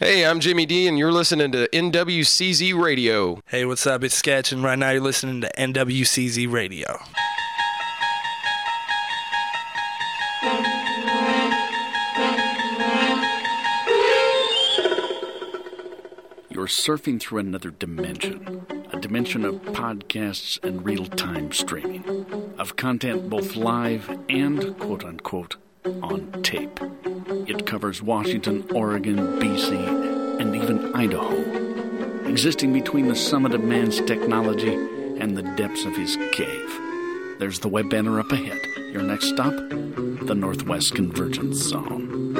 Hey, I'm Jimmy D, and you're listening to NWCZ Radio. Hey, what's up? It's Sketch, and right now you're listening to NWCZ Radio. You're surfing through another dimension, a dimension of podcasts and real time streaming, of content both live and quote unquote on tape. It covers Washington, Oregon, BC, and even Idaho, existing between the summit of man's technology and the depths of his cave. There's the web banner up ahead. Your next stop, the Northwest Convergence Zone.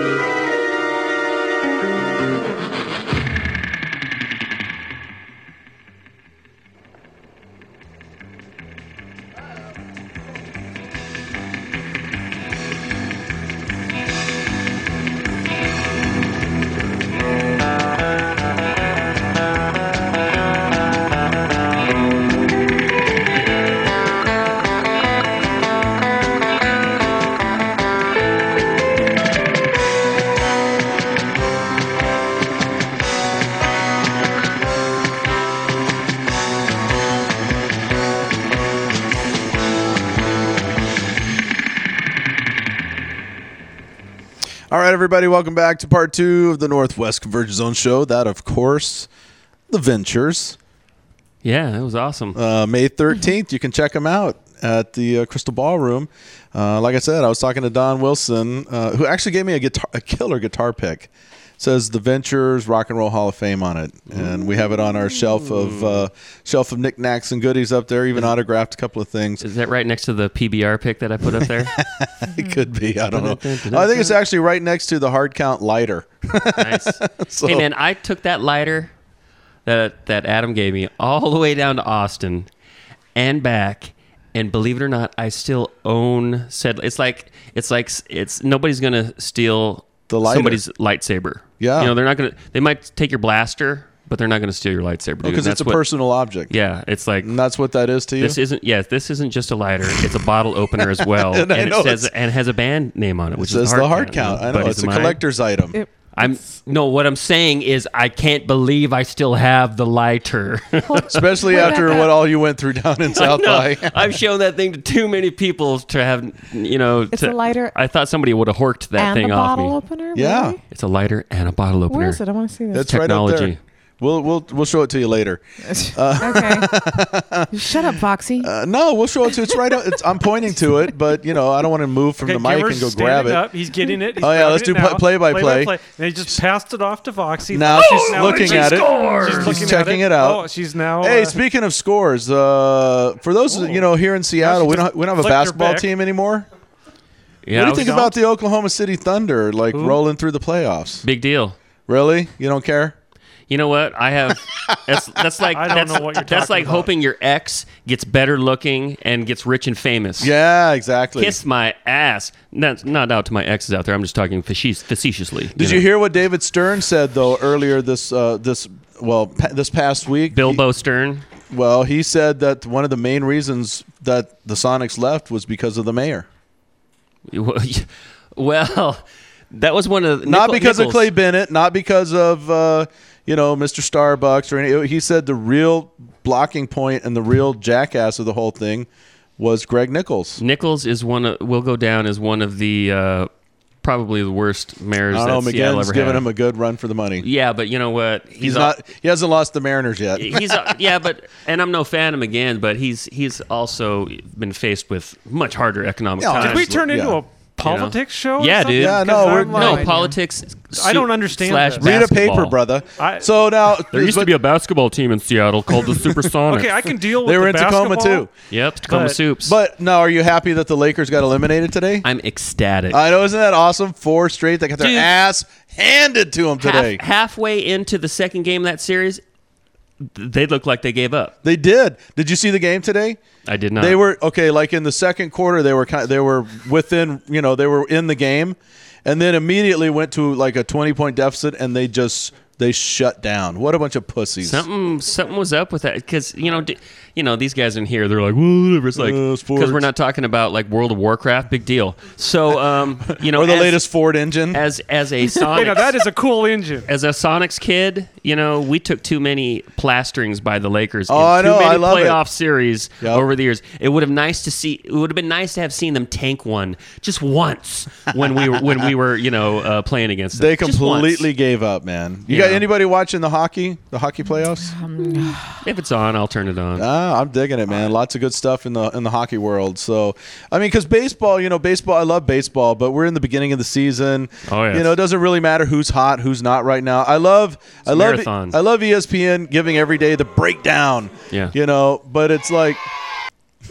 Everybody, welcome back to part two of the Northwest Convergence Zone show. That, of course, the Ventures. Yeah, that was awesome. Uh, May 13th, you can check them out at the uh, Crystal Ballroom. Uh, like I said, I was talking to Don Wilson, uh, who actually gave me a guitar, a killer guitar pick. Says the Ventures Rock and Roll Hall of Fame on it, and we have it on our shelf of uh, shelf of knickknacks and goodies up there. Even autographed a couple of things. Is that right next to the PBR pick that I put up there? It could be. I don't know. I think it's actually right next to the hard count lighter. nice. So- Hey man, I took that lighter that that Adam gave me all the way down to Austin and back, and believe it or not, I still own said. It's like it's like it's nobody's gonna steal The lighter. somebody's lightsaber. Yeah. you know they're not gonna. They might take your blaster, but they're not gonna steal your lightsaber. Oh, dude. Because it's a what- personal object. Yeah, it's like And that's what that is to you. This isn't yes. This isn't just a lighter. It's a bottle opener as well, And and, I know it says it's- and has a band name on it, it which says is the hard count. I know Buddies it's a of collector's item. It- I'm no. What I'm saying is, I can't believe I still have the lighter. Especially Wait, after what all you went through down in South by. I've shown that thing to too many people to have, you know. It's to, a lighter I thought somebody would have horked that and thing a off bottle me. opener. Yeah. Really? It's a lighter and a bottle opener. Where is it? I want to see this. That's right up there. Technology. We'll we'll we'll show it to you later. okay. Shut up, Foxy. Uh, no, we'll show it to you. It's right. Up, it's, I'm pointing to it, but you know I don't want to move from the mic Kimmer's and go grab it. Up. He's getting it. He's Oh, yeah, let's do now. play- play-by-play. And he just passed it off to Foxy. Now Foxy's she's now looking she's at it. She's, She's checking at it out. Oh, she's now. Hey, uh, speaking of scores, uh, for those you know here in Seattle, we don't we don't have a basketball team anymore. Yeah, what do you think about the Oklahoma City Thunder like rolling through the playoffs? big deal. Really? You don't care? You know what? I have. That's that's like I don't that's, know what you're that's like about. hoping your ex gets better looking and gets rich and famous. Yeah, exactly. Kiss my ass. That's not out to my exes out there. I'm just talking faci- facetiously. Did you hear what David Stern said though earlier this uh, this well pa- this past week? Bilbo Stern? Well, he said that one of the main reasons that the Sonics left was because of the mayor. Well, that was one of the, not Nickel- because Nickels. of Clay Bennett, not because of uh, you know Mr. Starbucks or any. He said the real blocking point and the real jackass of the whole thing was Greg Nickels. Nickels is one. Of, will go down as one of the uh, probably the worst mayors I that don't know. Seattle ever giving had. him a good run for the money. yeah, but you know what? He's, He's al- not. He hasn't lost the Mariners yet. He's uh, yeah, but and I'm no fan of him again, but he's he's also been faced with much harder economic Yeah, times. Did we turn into Yeah. a politics show? or Yeah, something? dude. Yeah, 'Cause no, we're- I'm no like- politics. I don't understand slash this. Read a paper, brother. I- so now There used to be a basketball team in Seattle called the Supersonics. Okay, I can deal with They were the in Tacoma too. Yep, Tacoma But- Soups. But now, are you happy that the Lakers got eliminated today? I'm ecstatic. I know, isn't that awesome? Four straight. They got their Dude. ass handed to them Half- today. halfway into the second game of that series, th- they looked like they gave up. They did. Did you see the game today? I did not. They were okay. Like in the second quarter, they were kind. They were within. You know, they were in the game, and then immediately went to like a twenty point deficit, and they just they shut down. What a bunch of pussies. Something something was up with that because you know d- you know these guys in here they're like whatever it's like Uh, because sports. we're not talking about like World of Warcraft big deal so um you know or the as, latest Ford engine. as as a Hey, Sonic now that is a cool engine. as a Sonics kid you know we took too many plasterings by the Lakers Oh, in I too know, many I love it. playoff series Yep. over the years it would have nice to see it would have been nice to have seen them tank one just once when we were when we were you know uh, playing against them they completely gave up, man. You Yeah. got anybody watching the hockey? The hockey playoffs? if it's on I'll turn it on I'm digging it, man. Lots of good stuff in the in the hockey world. So, I mean, because baseball, you know, baseball. I love baseball, but we're in the beginning of the season. Oh, yes. You know, it doesn't really matter who's hot, who's not right now. I love, I love, marathon. I love ESPN giving every day the breakdown. Yeah. You know, but it's like.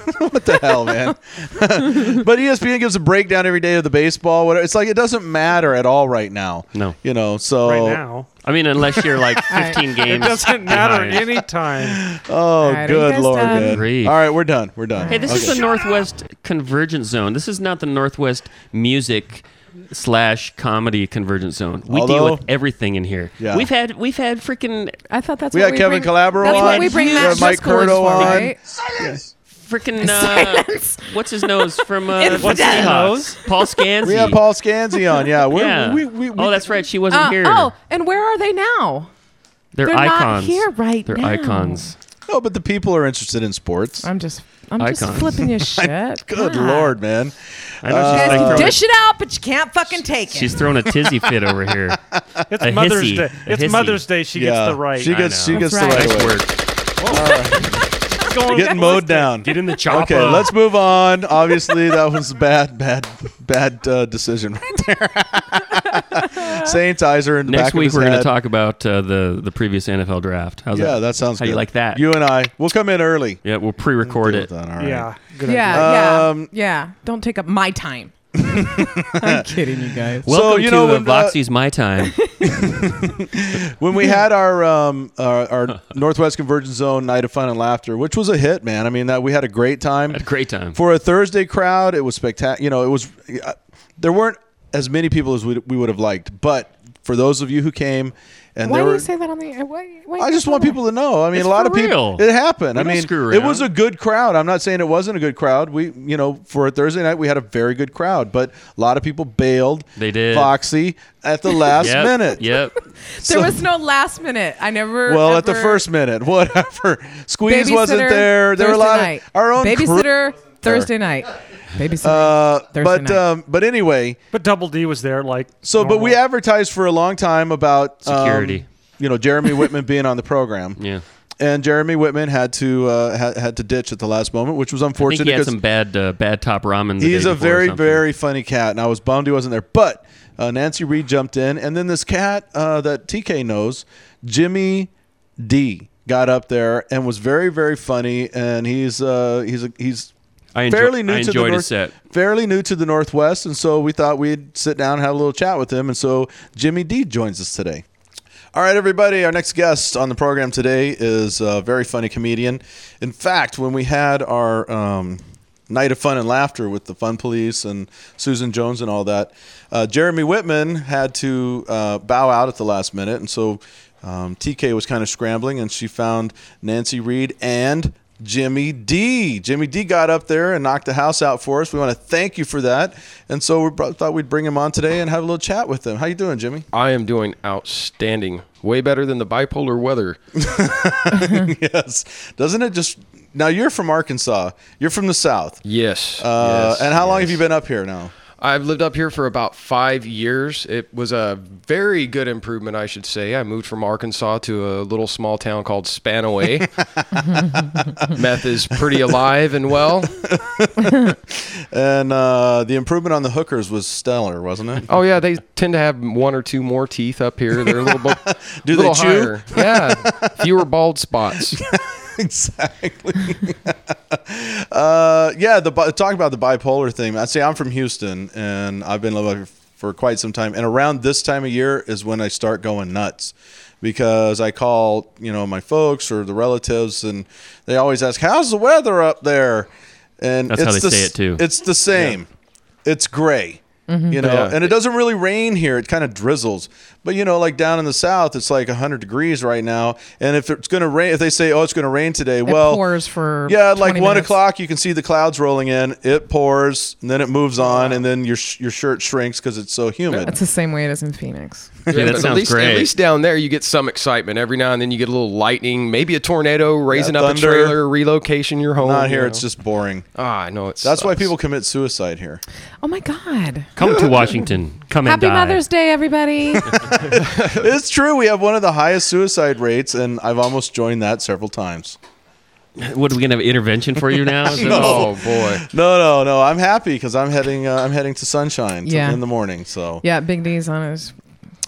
what the hell, man? but ESPN gives a breakdown every day of the baseball. Whatever. It's like it doesn't matter at all right now. No. you know. So Right now, I mean unless you're like 15 games. it games doesn't matter behind. any time. Oh, right, good guys lord, done? man! Grief. All right, we're done. We're done. Hey, this is the Northwest Convergence Zone. This is not the Northwest Music slash comedy convergence zone. We deal with everything in here. Yeah. We've had we've had freaking I thought that's what We what had Kevin bring, Calabro That's on. what we bring Matt had Mike Driscoll is Curto for, on. Right? freaking uh, Silence. what's his nose from uh, Infidel. what's Seahawks? Paul Scansy. We have Paul Scanzi on. Yeah, we're, Yeah. we, we, we, oh, that's right. She wasn't Uh, here. oh, and where are they now? they're, they're not icons. here right They're now. icons. No, but the people are interested in sports. I'm just, I'm just flipping your shit. Good God. lord, man. I know You she's guys like can throwing dish it out, but you can't fucking take it. She's throwing a tizzy fit over here. It's A Mother's hissy. Day. A It's hissy. Mother's Day. She yeah, gets the right. She gets, she gets That's the right. right nice away. work. Going Getting mowed down. Get in the chopper. Okay, let's move on. Obviously, that was a bad, bad, bad uh, decision right there. Saints eyes in the Next back of week his we're going head. to talk about uh, the the previous NFL draft. How's that? Yeah, that? that sounds How good. you like that? You and I, we'll come in early. yeah, we'll pre-record Deal it. with that, all right. Yeah. Good yeah, idea. yeah, yeah. Don't take up my time. I'm kidding, you guys. Welcome you to know, when, uh, Foxy's My Time. when we had our um, our, our Northwest Convergence Zone night of fun and laughter, which was a hit, man. I mean, that we had a great time. Had a great time. for a Thursday crowd. It was spectacular. You know, it was. Uh, there weren't as many people as we, we would have liked, but for those of you who came, and Why there do were. you say that on the? Why, why I just want people to know. I mean, It's a lot for of people. real. It happened. We I mean, screw it was a good crowd. I'm not saying it wasn't a good crowd. We, you know, for a Thursday night, we had a very good crowd, but a lot of people bailed. They did. Foxy at the last Yep, minute. Yep. There was no last minute. I never. Well, at the first minute, whatever. Squeeze wasn't Babysitter, there. There were a Thursday lot night. of our own crew- babysitter Thursday night. Babysitter. Uh, Thursday but night. um, but anyway, But Double D was there, like. So, but we normal. advertised for a long time about um, Security. you know, Jeremy Whitman being on the program, Yeah. and Jeremy Whitman had to uh, had, had to ditch at the last moment, which was I think unfortunate he had some bad uh, bad top ramen. the he's day a before or very something. very funny cat, and I was bummed he wasn't there. But uh, Nancy Reed jumped in, and then this cat uh, that TK knows, Jimmy D, got up there and was very very funny, and he's uh, he's a, he's I enjoy, fairly new I to the North, set. fairly new to the Northwest, and so we thought we'd sit down and have a little chat with him. And so Jimmy D joins us today. All right, everybody. Our next guest on the program today is a very funny comedian. In fact, when we had our um, night of fun and laughter with the Fun Police and Susan Jones and all that, uh, Jeremy Whitman had to uh, bow out at the last minute, and so um, TK was kind of scrambling, and she found Nancy Reed and Jimmy D. Jimmy D got up there and knocked the house out for us. We want to thank you for that, and so we brought, thought we'd bring him on today and have a little chat with him. How you doing, Jimmy? I am doing outstanding. Way better than the bipolar weather. yes. Doesn't it just now? You're from Arkansas. You're from the South. Yes. Uh, yes, and how long have you been up here now? I've lived up here for about five years. It was a very good improvement, I should say. I moved from Arkansas to a little small town called Spanaway. Meth is pretty alive and well. And uh, the improvement on the hookers was stellar, wasn't it? Oh yeah, they tend to have one or two more teeth up here. They're a little bit Do they chew? higher. Yeah, fewer bald spots. exactly. uh, yeah, the talk about the bipolar thing. I say I'm from Houston, and I've been living here for quite some time. And around this time of year is when I start going nuts because I call you know my folks or the relatives, and they always ask, "How's the weather up there?" And That's it's how they the say it, too. It's the same. It's gray. You know, Yeah. and it doesn't really rain here. It kind of drizzles. But you know, like down in the south, it's like 100 degrees right now, and if it's going to rain, if they say, "Oh, it's going to rain today," It well, pours for yeah, like 20 one minutes. o'clock, you can see the clouds rolling in. It pours, and then it moves on, and then your your shirt shrinks because it's so humid. It's the same way it is in Phoenix. Yeah, that but at sounds least, great. At least down there, you get some excitement. Every now and then, you get a little lightning, maybe a tornado, raising Yeah, up thunder. a trailer, relocation your home. Not here; you it's just boring. ah, I know it's. That's why people commit suicide here. Oh my God! Come to Washington. Come and Happy die. Mother's Day, everybody! it's true. We have one of the highest suicide rates, and I've almost joined that several times. What are we gonna have intervention for you now? Is that- Oh boy. No, no, no. I'm happy because I'm heading. Uh, I'm heading to Sunshine to- Yeah. in the morning. So yeah, Big D's on his.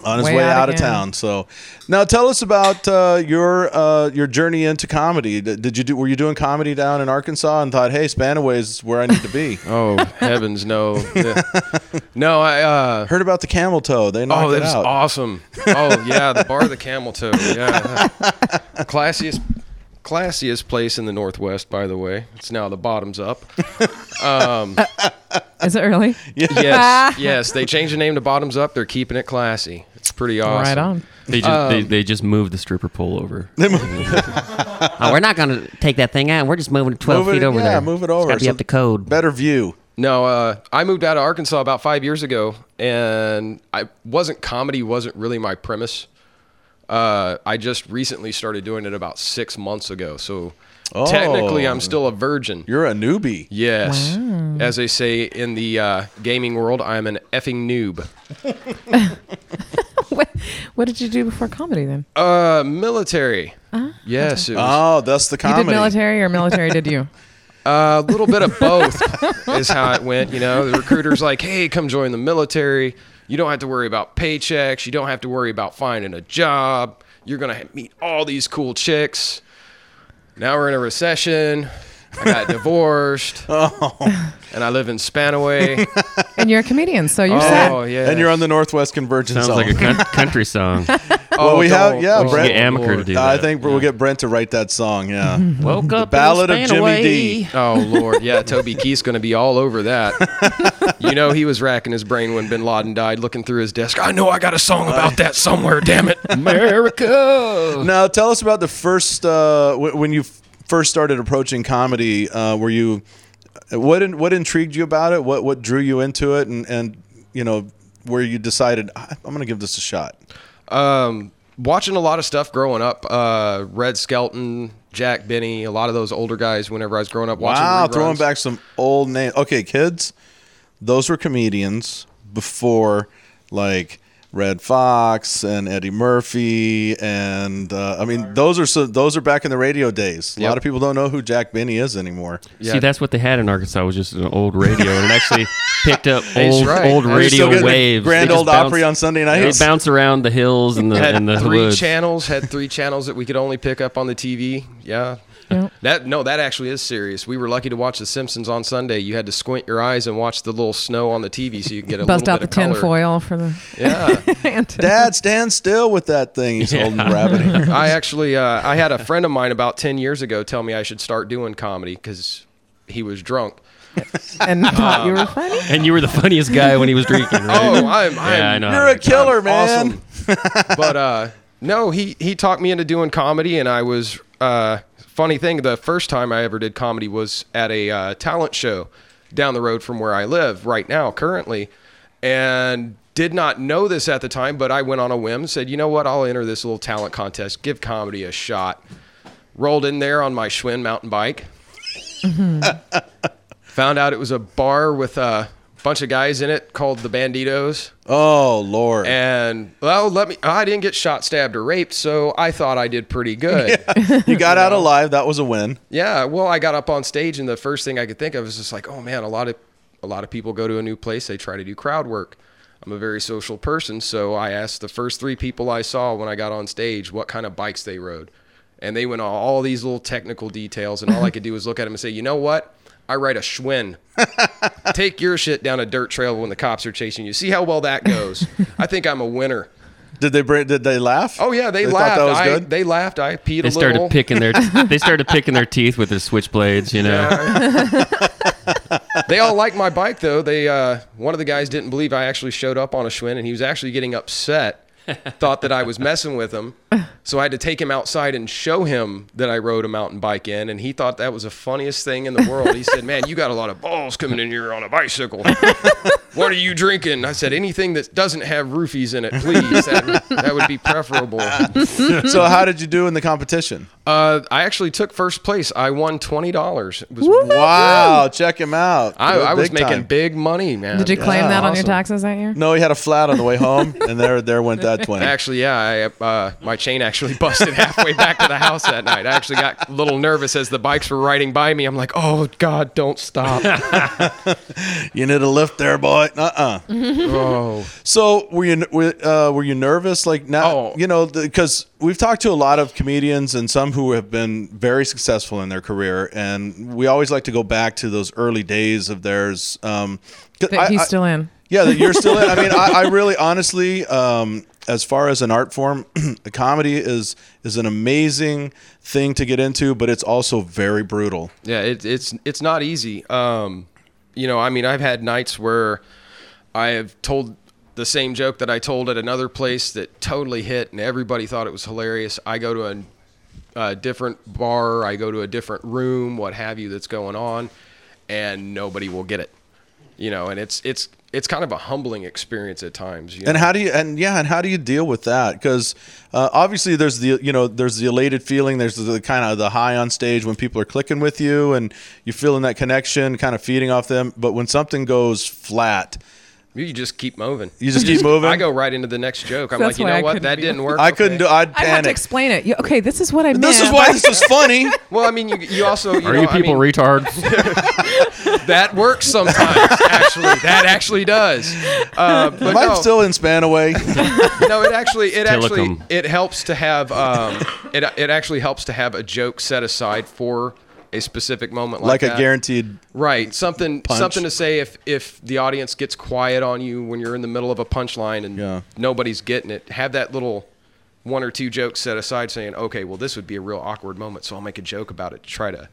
On his Way way, out out, of town. So now tell us about uh, your uh, your journey into comedy. Did you do? Were you doing comedy down in Arkansas and thought, hey, Spanaway is where I need to be? Oh heavens, no. No, I. uh Heard about the camel toe. They knocked Oh, it that was out. awesome. Oh yeah, the bar the camel toe. Yeah, classiest, classiest place in the Northwest. By the way, it's now the bottoms up. Is it really? Yes, yes. They changed the name to Bottoms Up. They're keeping it classy. It's pretty awesome. Right on. They just they, Um, they just moved the stripper pole over. oh, we're not gonna take that thing out. We're just moving it twelve Move it- feet over yeah, there. Yeah, move it It's over. got to be So- up to code. Better view. No, uh, I moved out of Arkansas about five years ago, and I wasn't comedy wasn't really my premise. Uh, I just recently started doing it about six months ago, so technically Oh. I'm still a virgin. You're a newbie. Yes, as they say in the uh, gaming world, I'm an effing noob. what, what did you do before comedy then? Uh, military. Yes, it was Oh, that's the You comedy. did military or military did you? a little bit of both is how it went. You know, the recruiter's like, "Hey, come join the military. You don't have to worry about paychecks. You don't have to worry about finding a job. You're gonna meet all these cool chicks." Now we're in a recession. I got divorced, and I live in Spanaway. And you're a comedian, so you're oh set. yeah, And you're on the Northwest Convergence Sounds Zone. like a coun- country song. Oh, well, we have- don't- yeah, don't- Brent- Get Amaker to do I that. think we'll get Brent to write that song. Yeah. Woke up Ballad in of Jimmy D. Spanaway. Oh Lord, yeah, Toby Keith's gonna be all over that. you know, he was racking his brain when Bin Laden died, looking through his desk. I know I got a song about that somewhere. Damn it, America. Now, tell us about the first uh, w- when you f- first started approaching comedy. Uh, were you what in, what intrigued you about it? What what drew you into it? And and you know where you decided "I- I'm going to give this a shot. Um, watching a lot of stuff growing up. Uh, Red Skelton, Jack Benny, a lot of those older guys. Whenever I was growing up, watching Wow, reruns. throwing back some old names. Okay, kids, those were comedians before like Redd Foxx and Eddie Murphy, and uh, I mean those are so, those are back in the radio days. A lot of people don't know who Jack Benny is anymore. Yeah. See, that's what they had in Arkansas was just an old radio, and it actually picked up He's old right. old Are you Are you still radio getting waves. Grand They Old bounce- Opry on Sunday night. They bounce around the hills and the had and the three woods. channels. Had three channels that we could only pick up on the TV. Yeah. Yep. That no, that actually is serious. We were lucky to watch The Simpsons on Sunday. You had to squint your eyes and watch the little snow on the TV so you could get a little bit of color. Bust little out the bit of tin color. foil for the Yeah. Dad, stand still with that thing. He's holding the rabbit ear. I actually, uh, I had a friend of mine about ten years ago tell me I should start doing comedy because he was drunk. and thought you were funny. And you were the funniest guy when he was drinking, right? Oh, I'm, I'm yeah, I know. You're a killer, man. awesome. but uh, no, he he talked me into doing comedy, and I was uh, funny thing. The first time I ever did comedy was at a uh, talent show down the road from where I live right now, currently, and did not know this at the time. But I went on a whim, said, you know what, I'll enter this little talent contest, give comedy a shot. Rolled in there on my Schwinn mountain bike. Found out it was a bar with a bunch of guys in it called the Bandidos. Oh Lord. And well, let me. I didn't get shot, stabbed, or raped, so I thought I did pretty good. yeah. you got out alive. That was a win. Yeah. Well, I got up on stage, and the first thing I could think of was just like, oh man, a lot of a lot of people go to a new place, they try to do crowd work. I'm a very social person, so I asked the first three people I saw when I got on stage what kind of bikes they rode, and they went on all these little technical details, and all I could do was look at them and say, you know what? I ride a Schwinn. Take your shit down a dirt trail when the cops are chasing you. See how well that goes. I think I'm a winner. Did they bring, did they laugh? Oh yeah, they, They thought laughed. that was I, good? They laughed. I peed They a started little. picking their they started picking their teeth with their switchblades, you know. they all liked my bike though. They uh, one of the guys didn't believe I actually showed up on a Schwinn, and he was actually getting upset thought that I was messing with him. So I had to take him outside and show him that I rode a mountain bike in, and he thought that was the funniest thing in the world. He said, "Man, you got a lot of balls coming in here on a bicycle. what are you drinking?" I said, "Anything that doesn't have roofies in it, please. That, that would be preferable." so how did you do in the competition? Uh, I actually took first place. I won twenty dollars. It was Wow, check him out. I, I was making time. big money, man. Did you claim Yeah, that on your taxes that year? No, he had a flat on the way home, and there there went that twenty. Actually, yeah, I, uh, my chain actually busted halfway back to the house that night. I actually got a little nervous as the bikes were riding by me. I'm like, oh God, don't stop. You need a lift there, boy. Uh uh oh, So were you were, uh, were you nervous? Like now, Oh. you know, because we've talked to a lot of comedians and some who have been very successful in their career, and we always like to go back to those early days of theirs. Um, 'cause That I- he's I- still in. Yeah, that you're still in. I mean, I, I really, honestly, um, as far as an art form, comedy is is an amazing thing to get into, but it's also very brutal. yeah, it, it's it's not easy. Um, you know, I mean, I've had nights where I have told the same joke that I told at another place that totally hit, and everybody thought it was hilarious. I go to a, a different bar, I go to a different room, what have you, that's going on, and nobody will get it. You know, and it's it's it's kind of a humbling experience at times. You And know? how do you and yeah, and how do you deal with that? Because uh, obviously there's the you know there's the elated feeling, there's the kind of the high on stage when people are clicking with you and you're feeling that connection, kind of feeding off them. But when something goes flat, You just keep moving. You just keep moving? I go right into the next joke. I'm That's like, you why know I what? couldn't That be- didn't work. I couldn't do. Okay. I'd I'd have to panic. explain it. You- Okay, this is what I meant. This is why this is funny. Well, I mean, you, you also you Are know, you I people mean, retards? that works sometimes. actually, that actually does. Uh, but Am I no, still in Spanaway? no, it actually it actually Tillicum. it helps to have um, it it actually helps to have a joke set aside for a specific moment like, like a that. guaranteed. Right, something Punch. something to say if if the audience gets quiet on you when you're in the middle of a punchline and Yeah. nobody's getting it. Have that little one or two jokes set aside, saying, "Okay, well, this would be a real awkward moment, so I'll make a joke about it to try to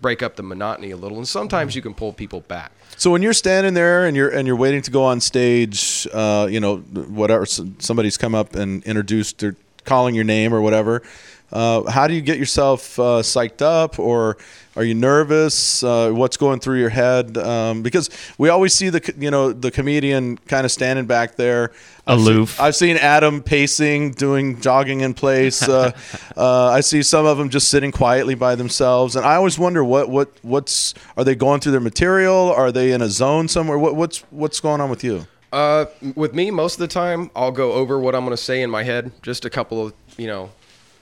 break up the monotony a little." And sometimes you can pull people back. So when you're standing there and you're and you're waiting to go on stage, uh, you know, whatever somebody's come up and introduced or calling your name or whatever. Uh, how do you get yourself uh, psyched up, or are you nervous? Uh, what's going through your head? Um, because we always see the you know the comedian kind of standing back there, I've seen- Aloof. I've seen Adam pacing, doing jogging in place. Uh, uh, I see some of them just sitting quietly by themselves, and I always wonder what what what's are they going through their material? Are they in a zone somewhere? What, what's what's going on with you? Uh, with me, most of the time, I'll go over what I'm going to say in my head just a couple of, you know,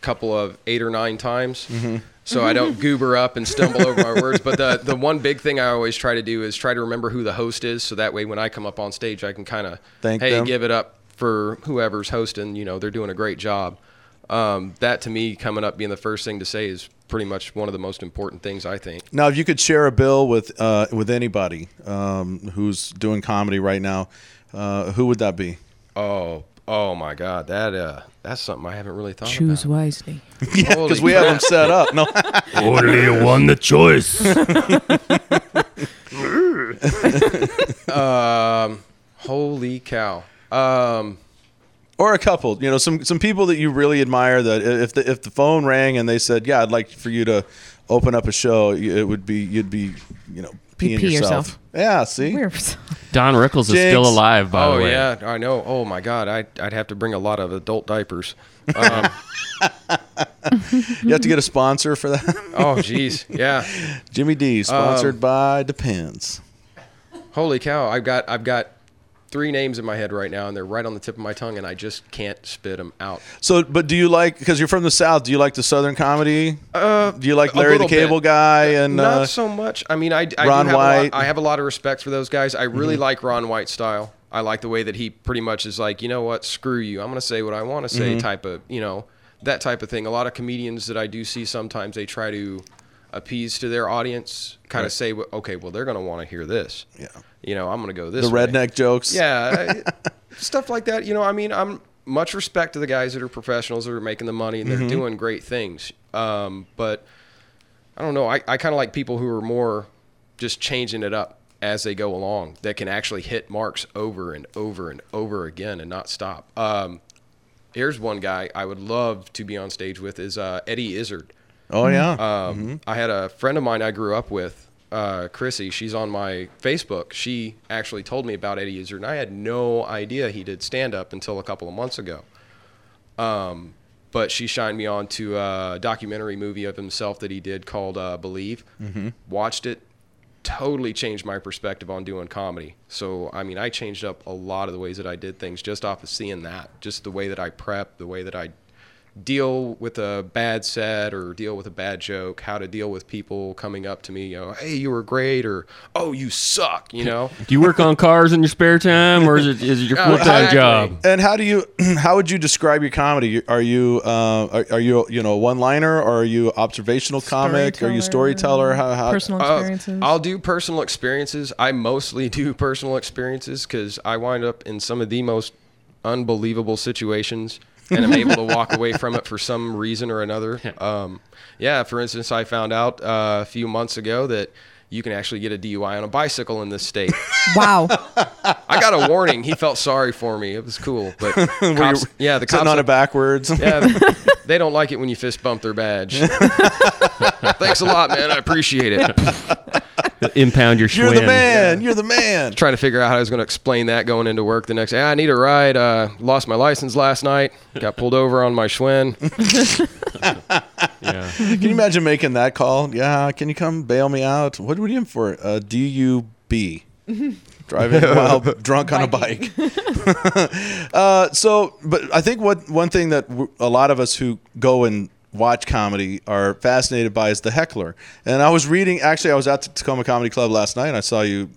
couple of eight or nine times. Mm-hmm. So I don't goober up and stumble over my words. But the, the one big thing I always try to do is try to remember who the host is. So that way, when I come up on stage, I can kind of, hey, them. give it up for whoever's hosting. You know, they're doing a great job. Um, that to me, coming up being the first thing to say is pretty much one of the most important things I think. Now, if you could share a bill with uh, with anybody um, who's doing comedy right now, uh, who would that be? Oh, oh my God, that uh, that's something I haven't really thought about. Choose about. wisely. Yeah, because we have them set up. No, Only one the choice. Um, holy cow. Um, or a couple. You know, some some people that you really admire. That if the if the phone rang and they said, "Yeah, I'd like for you to open up a show," you- it would be you'd be you know peeing pee yourself. yourself. Yeah, see. We're Don Rickles is Jinx. still alive, by oh the way. Oh yeah, I know. Oh my God, I I'd have to bring a lot of adult diapers. Um, You have to get a sponsor for that. oh jeez, yeah. Jimmy D, sponsored Um, by Depends. Holy cow, I've got I've got three names in my head right now, and they're right on the tip of my tongue, and I just can't spit them out. So, but do you like because you're from the South? Do you like the Southern comedy? Uh, Do you like Larry the Cable bit. Guy and Not uh, so much. I mean, I, I Ron have A White. lot, I have a lot of respect for those guys. I really Mm-hmm. like Ron White style. I like the way that he pretty much is like, you know what, screw you. I'm going to say what I want to say. Mm-hmm. Type of, you know, that type of thing. A lot of comedians that I do see sometimes they try to appease to their audience, kind Right. of say, okay, well they're going to want to hear this. Yeah. You know, I'm going to go this. the way. redneck jokes? Yeah, stuff like that. You know, I mean, I'm much respect to the guys that are professionals that are making the money and they're Mm-hmm. doing great things. Um, but I don't know. I, I kind of like people who are more just changing it up as they go along that can actually hit marks over and over and over again and not stop. Um, here's one guy I would love to be on stage with is uh, Eddie Izzard. Oh yeah. Um, I had a friend of mine I grew up with, uh, Chrissy. She's on my Facebook. She actually told me about Eddie Izzard, and I had no idea he did stand up until a couple of months ago. Um, but she shined me on to a documentary movie of himself that he did called uh, Believe. Mm-hmm. Watched it, totally changed my perspective on doing comedy. So I mean, I changed up a lot of the ways that I did things just off of seeing that, just the way that I prep, the way that I deal with a bad set or deal with a bad joke, how to deal with people coming up to me, you know, hey, you were great, or oh, you suck, you know. Do you work on cars in your spare time, or is it is it your Oh, full time job? and how do you how would you describe your comedy? Are you uh, are, are you you know one liner or are you observational comic? Are you storyteller? How, how Personal Uh, experiences. I'll do personal experiences. I mostly do personal experiences because I wind up in some of the most unbelievable situations and I'm able to walk away from it for some reason or another. Um, yeah, for instance, I found out uh, a few months ago that you can actually get a DUI on a bicycle in this state. wow. I got a warning. He felt sorry for me. It was cool, but cops, yeah, the cops on it backwards? yeah, they don't like it when you fist bump their badge. Thanks a lot, man. I appreciate it. Impound your Schwinn. You're Schwinn. the man. You're the man. trying to figure out how I was going to explain that going into work the next day. I need a ride. Uh, lost my license last night. Got pulled over on my Schwinn. Yeah. Can you imagine making that call? Yeah. Can you come bail me out? What were you in for? Uh, DUB. Driving while drunk on a bike. uh, so, but I think what one thing that w- a lot of us who go and watch comedy are fascinated by is the heckler. And I was reading. Actually, I was at the Tacoma Comedy Club last night. and I saw you.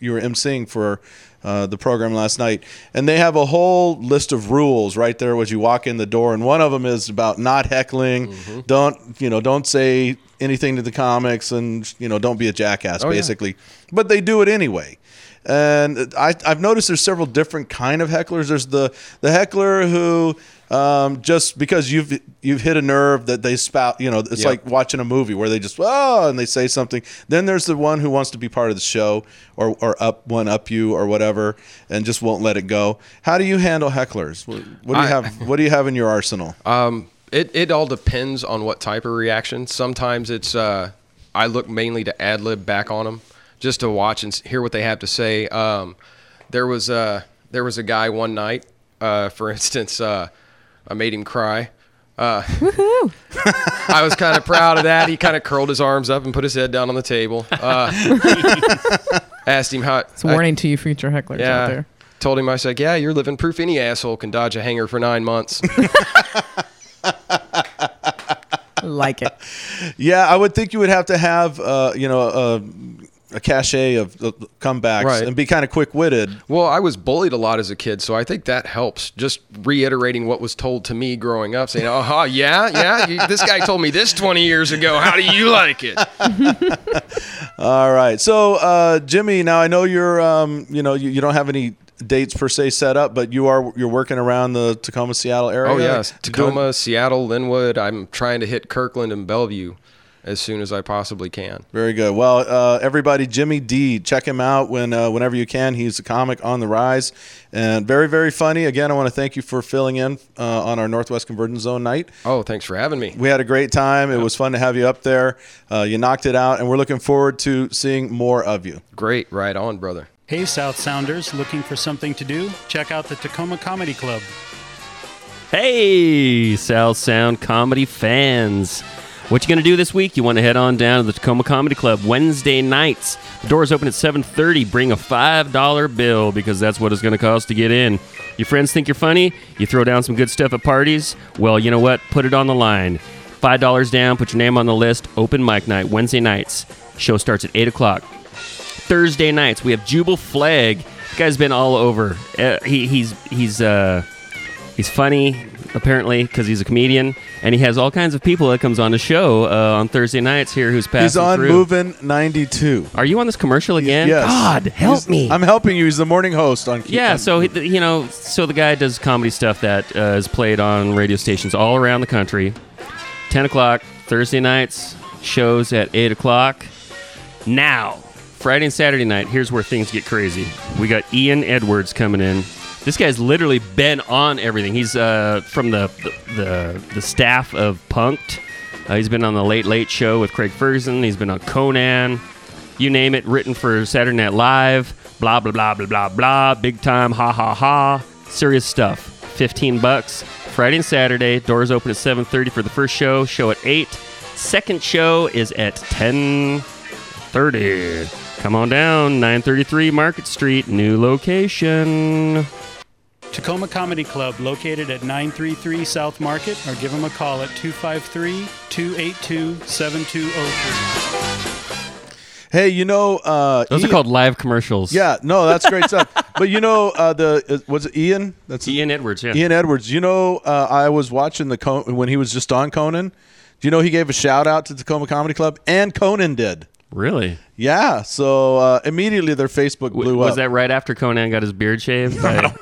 You were emceeing for uh, the program last night, and they have a whole list of rules right there as you walk in the door. And one of them is about not heckling. Don't you know? Don't say anything to the comics, and you know, don't be a jackass. Oh, yeah. basically, but they do it anyway. And I, I've noticed there's several different kind of hecklers. There's the the heckler who um, just because you've you've hit a nerve that they spout. You know, it's Yep. like watching a movie where they just oh and they say something. Then there's the one who wants to be part of the show or or up one up you or whatever and just won't let it go. How do you handle hecklers? What, what do you I- have? What do you have in your arsenal? Um, it, it all depends on what type of reaction. Sometimes it's uh, I look mainly to ad lib back on them just to watch and hear what they have to say. Um, there was uh, there was a guy one night, uh, for instance, uh, I made him cry. Uh, I was kind of proud of that. He kind of curled his arms up and put his head down on the table. Uh, asked him how. It's a warning to you future hecklers yeah. out there. Told him I said, "Yeah, you're living proof any asshole can dodge a hanger for nine months." Like it. Yeah, I would think you would have to have uh, you know a, a cachet of comebacks Right. and be kind of quick witted. Well, I was bullied a lot as a kid, so I think that helps. Just reiterating what was told to me growing up, saying, "Oh, huh, yeah, yeah, you, this guy told me this 20 years ago. How do you like it?" All right. So, uh, Jimmy, now I know you're, um, you know, you, you don't have any dates per se set up, but you are you're working around the Tacoma, Seattle area. Oh yes, Doing- Tacoma, Seattle, Lynnwood. I'm trying to hit Kirkland and Bellevue as soon as I possibly can. Very good. Well, uh, everybody, Jimmy D, check him out when uh, whenever you can. He's a comic on the rise and very very funny. Again, I want to thank you for filling in uh, on our Northwest Convergence Zone night. Oh, thanks for having me. We had a great time. It was fun to have you up there. Uh, you knocked it out, and we're looking forward to seeing more of you. Great, right on, brother. Hey, South Sounders, looking for something to do? Check out the Tacoma Comedy Club. Hey, South Sound comedy fans. What you going to do this week? You want to head on down to the Tacoma Comedy Club Wednesday nights. The doors open at 7:30. Bring a $5 bill because that's what it's going to cost to get in. Your friends think you're funny? You throw down some good stuff at parties? Well, you know what? Put it on the line. $5 down, put your name on the list. Open mic night, Wednesday nights. Show starts at 8 o'clock. Thursday nights we have Jubal Flagg. The guy's been all over. Uh, he, he's he's uh, he's funny apparently because he's a comedian, and he has all kinds of people that comes on the show uh, on Thursday nights here who's passing He's on through. Moving 92. Are you on this commercial again? Yes. God, help He's- me. I'm helping you. He's the morning host on. yeah, on- so he- you know, so the guy does comedy stuff that uh, is played on radio stations all around the country. Ten o'clock Thursday nights, shows at eight o'clock. Now, Friday and Saturday night, here's where things get crazy. We got Ian Edwards coming in, This guy's literally been on everything. He's uh, from the, the the staff of Punk'd. Uh, he's been on the Late Late Show with Craig Ferguson. He's been on Conan. You name it. Written for Saturday Night Live. Blah blah blah blah blah blah. Big time. Ha ha ha. Serious stuff. Fifteen bucks. Friday and Saturday. Doors open at seven thirty for the first show. Show at eight. Second show is at ten thirty. Come on down. Nine thirty three Market Street. New location. Tacoma Comedy Club, located at 933 South Market, or give them a call at 253 282 7203. Hey, you know, uh, Those Ian- are called live commercials. Yeah, no, that's great stuff. But you know, uh, the uh, was it Ian? That's Ian Edwards. Yeah. Ian Edwards. You know, uh, I was watching the Con- when he was just on Conan. Do you know he gave a shout out to Tacoma Comedy Club and Conan did? Really? Yeah. So uh, immediately their Facebook blew was up. Was that right after Conan got his beard shaved by,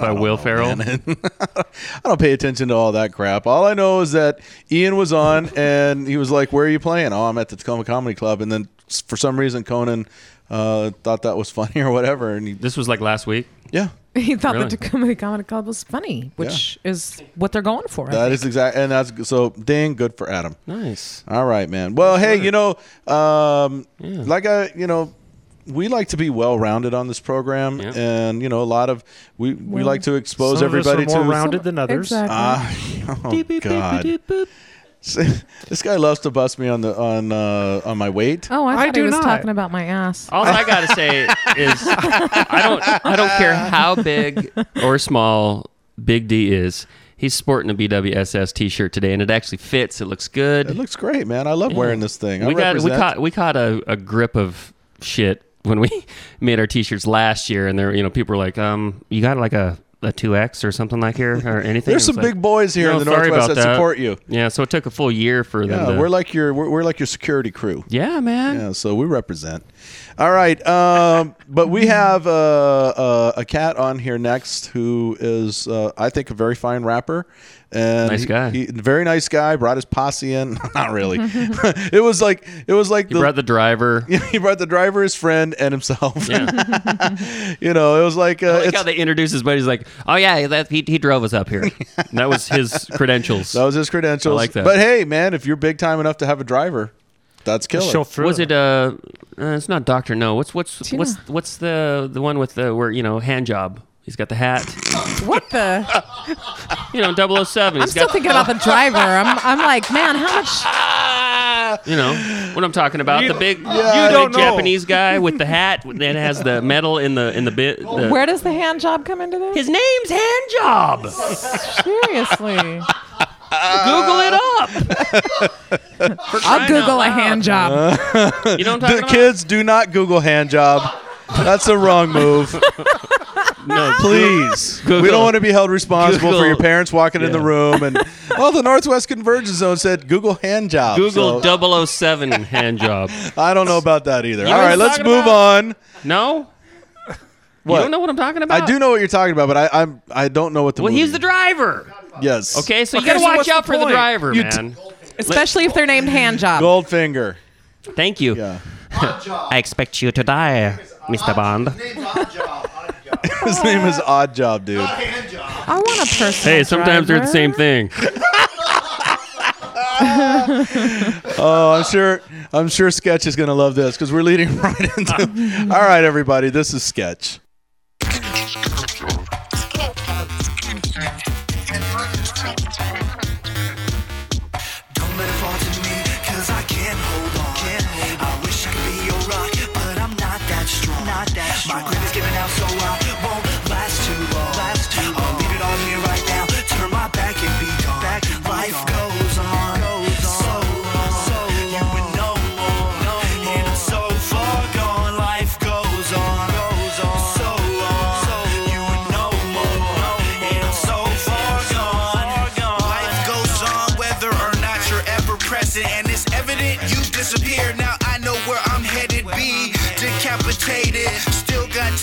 by Will Ferrell? I don't pay attention to all that crap. All I know is that Ian was on and he was like, "Where are you playing?" Oh, I'm at the Tacoma Comedy Club. And then for some reason Conan uh, thought that was funny or whatever. And he, This was like last week. yeah, He thought Really? the Tacoma Comedy Club was funny, which is what they're going for. I that think. is exact. And that's so dang good for Adam. Nice. All right, man. Well, hey, you know, um, like I, you know, we like to be well rounded on this program, Yeah. and you know, a lot of we we Well, like to expose Some of us everybody are more to. rounded than others. Exactly. Ah, oh God! this guy loves to bust me on the on uh, on my weight. oh, I I thought he do was not. talking about my ass. All I gotta say is, I don't, I don't care how big or small Big D is. He's sporting a BWSS T-shirt today, and it actually fits. It looks good. It looks great, man. I love wearing this thing. I we got, we caught, we caught a, a grip of shit when we made our T-shirts last year, and there, you know, people were like, um, you got like a a two X or something like here or anything. There's some like, big boys here no, in the Northwest about that, that. support you. Yeah, so it took a full year for them. Yeah, to, we're like your we're, we're like your security crew. yeah, man. Yeah, so we represent. All right, um, but we have uh, uh, a cat on here next who is, uh, I think, a very fine rapper. And Nice guy. He, very nice guy. Brought his posse in. Not really. it was like it was like He brought the driver. he brought the driver, his friend, and himself. Yeah. you know, it was like, uh, I like it's- how they introduced his buddy. He's like, "Oh yeah, that he, he drove us up here. that was his credentials." that was his credentials. I like that. But hey, man, if you're big time enough to have a driver, that's killer. Chauffeur. was it uh, uh it's not Doctor No. What's what's Tina. what's what's the the one with the where you know hand job? He's got the hat. what the? You know, 007. I'm He's still got thinking about the driver. I'm, I'm like, man, how much? you know what I'm talking about. You- the big, Yeah. You don't big know. Japanese guy with the hat that has the metal in the in the bit. the- Where does the hand job come into this? his name's Hand Job. Seriously, Google it up. For I'll crying out Google a loud. hand job. You know what I'm the about? kids do not Google hand job. That's a wrong move. No, Please. Google- we don't want to be held responsible for your parents walking in the room and well the Northwest Convergence Zone said Google hand job. Google so 007 hand job. I don't know about that either. know All what right, I'm let's move about? on. No, What? you don't know what I'm talking about. I do know what you're talking about, but I I'm I don't know what the Well, movie he's the driver. Yes. Okay, so you gotta so watch out the for the driver, You man. Especially if they're named hand job. Goldfinger. Thank you. Yeah. I expect you to die, Mr. Bond. His name is Odd Job, dude. I want a person. Hey, sometimes they're the same thing. Oh, I'm sure I'm sure Sketch is going to love this cuz we're leading right into All right, everybody, this is Sketch.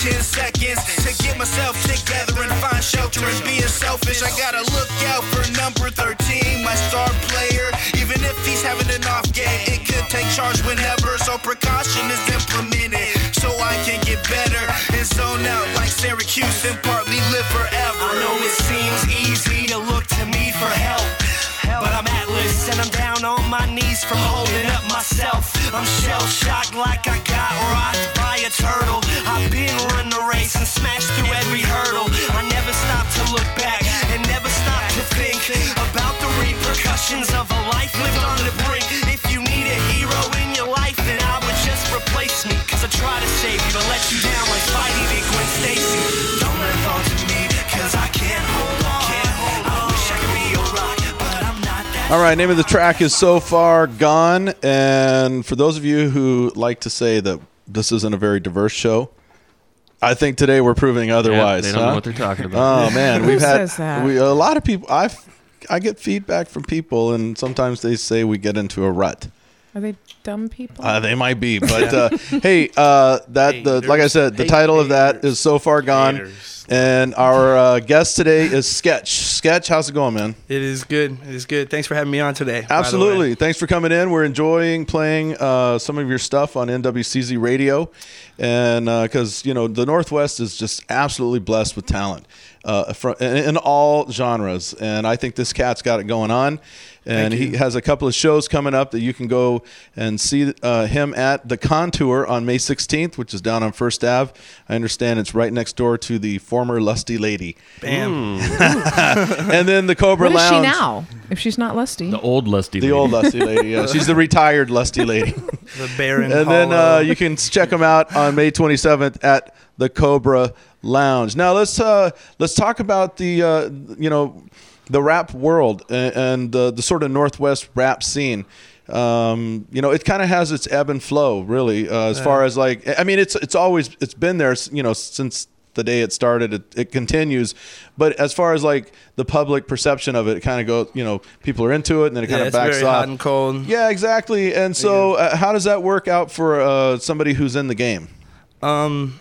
10 seconds to get myself together and find shelter and being selfish. I gotta look out for number 13, my star player. Even if he's having an off game, it could take charge whenever. So precaution is implemented so I can get better and zone out like Syracuse and partly live forever. I know it seems easy to look to me for help. But I'm Atlas and I'm down on my knees from holding up myself. I'm shell shocked like I got rocked by a turtle. I've been run the race and smashed through every hurdle. I never stop to look back and never stop to think about the repercussions of a life lived on the All right, name of the track is So Far Gone. And for those of you who like to say that this isn't a very diverse show, I think today we're proving otherwise. they don't huh? know what they're talking about. Oh man, we've had says that? We, a lot of people. I I get feedback from people, and sometimes they say we get into a rut. Are they dumb people? Uh, they might be, but uh, hey, uh, that the like I said, the Haters. title of that is so far gone, Haters. and our uh, guest today is Sketch. Sketch, how's it going, man? It is good. It is good. Thanks for having me on today. by the way. Absolutely. Thanks for coming in. We're enjoying playing uh, some of your stuff on NWCZ Radio, and because you know the Northwest is just absolutely blessed with talent uh, from, in, in all genres, and I think this cat's got it going on. And he has a couple of shows coming up that you can go and see uh, him at the Contour on May 16th, which is down on First Ave. I understand it's right next door to the former Lusty Lady. Bam. And then the Cobra what is she now? If she's not lusty, The old lusty. The lady. old lusty lady. Yeah, she's the retired lusty lady. The Baron. and then uh, you can check them out on May 27th at the Cobra Lounge. Now let's uh, let's talk about the uh, you know the rap world and, and the, the sort of Northwest rap scene. Um, you know, it kind of has its ebb and flow, really. Uh, as far as like, I mean, it's it's always it's been there, you know, since the day it started. It, it continues, but as far as like the public perception of it, it kind of goes. You know, people are into it, and then it kind of it's backs very off. hot and cold. Yeah, exactly. And so, uh, how does that work out for uh, somebody who's in the game? Um,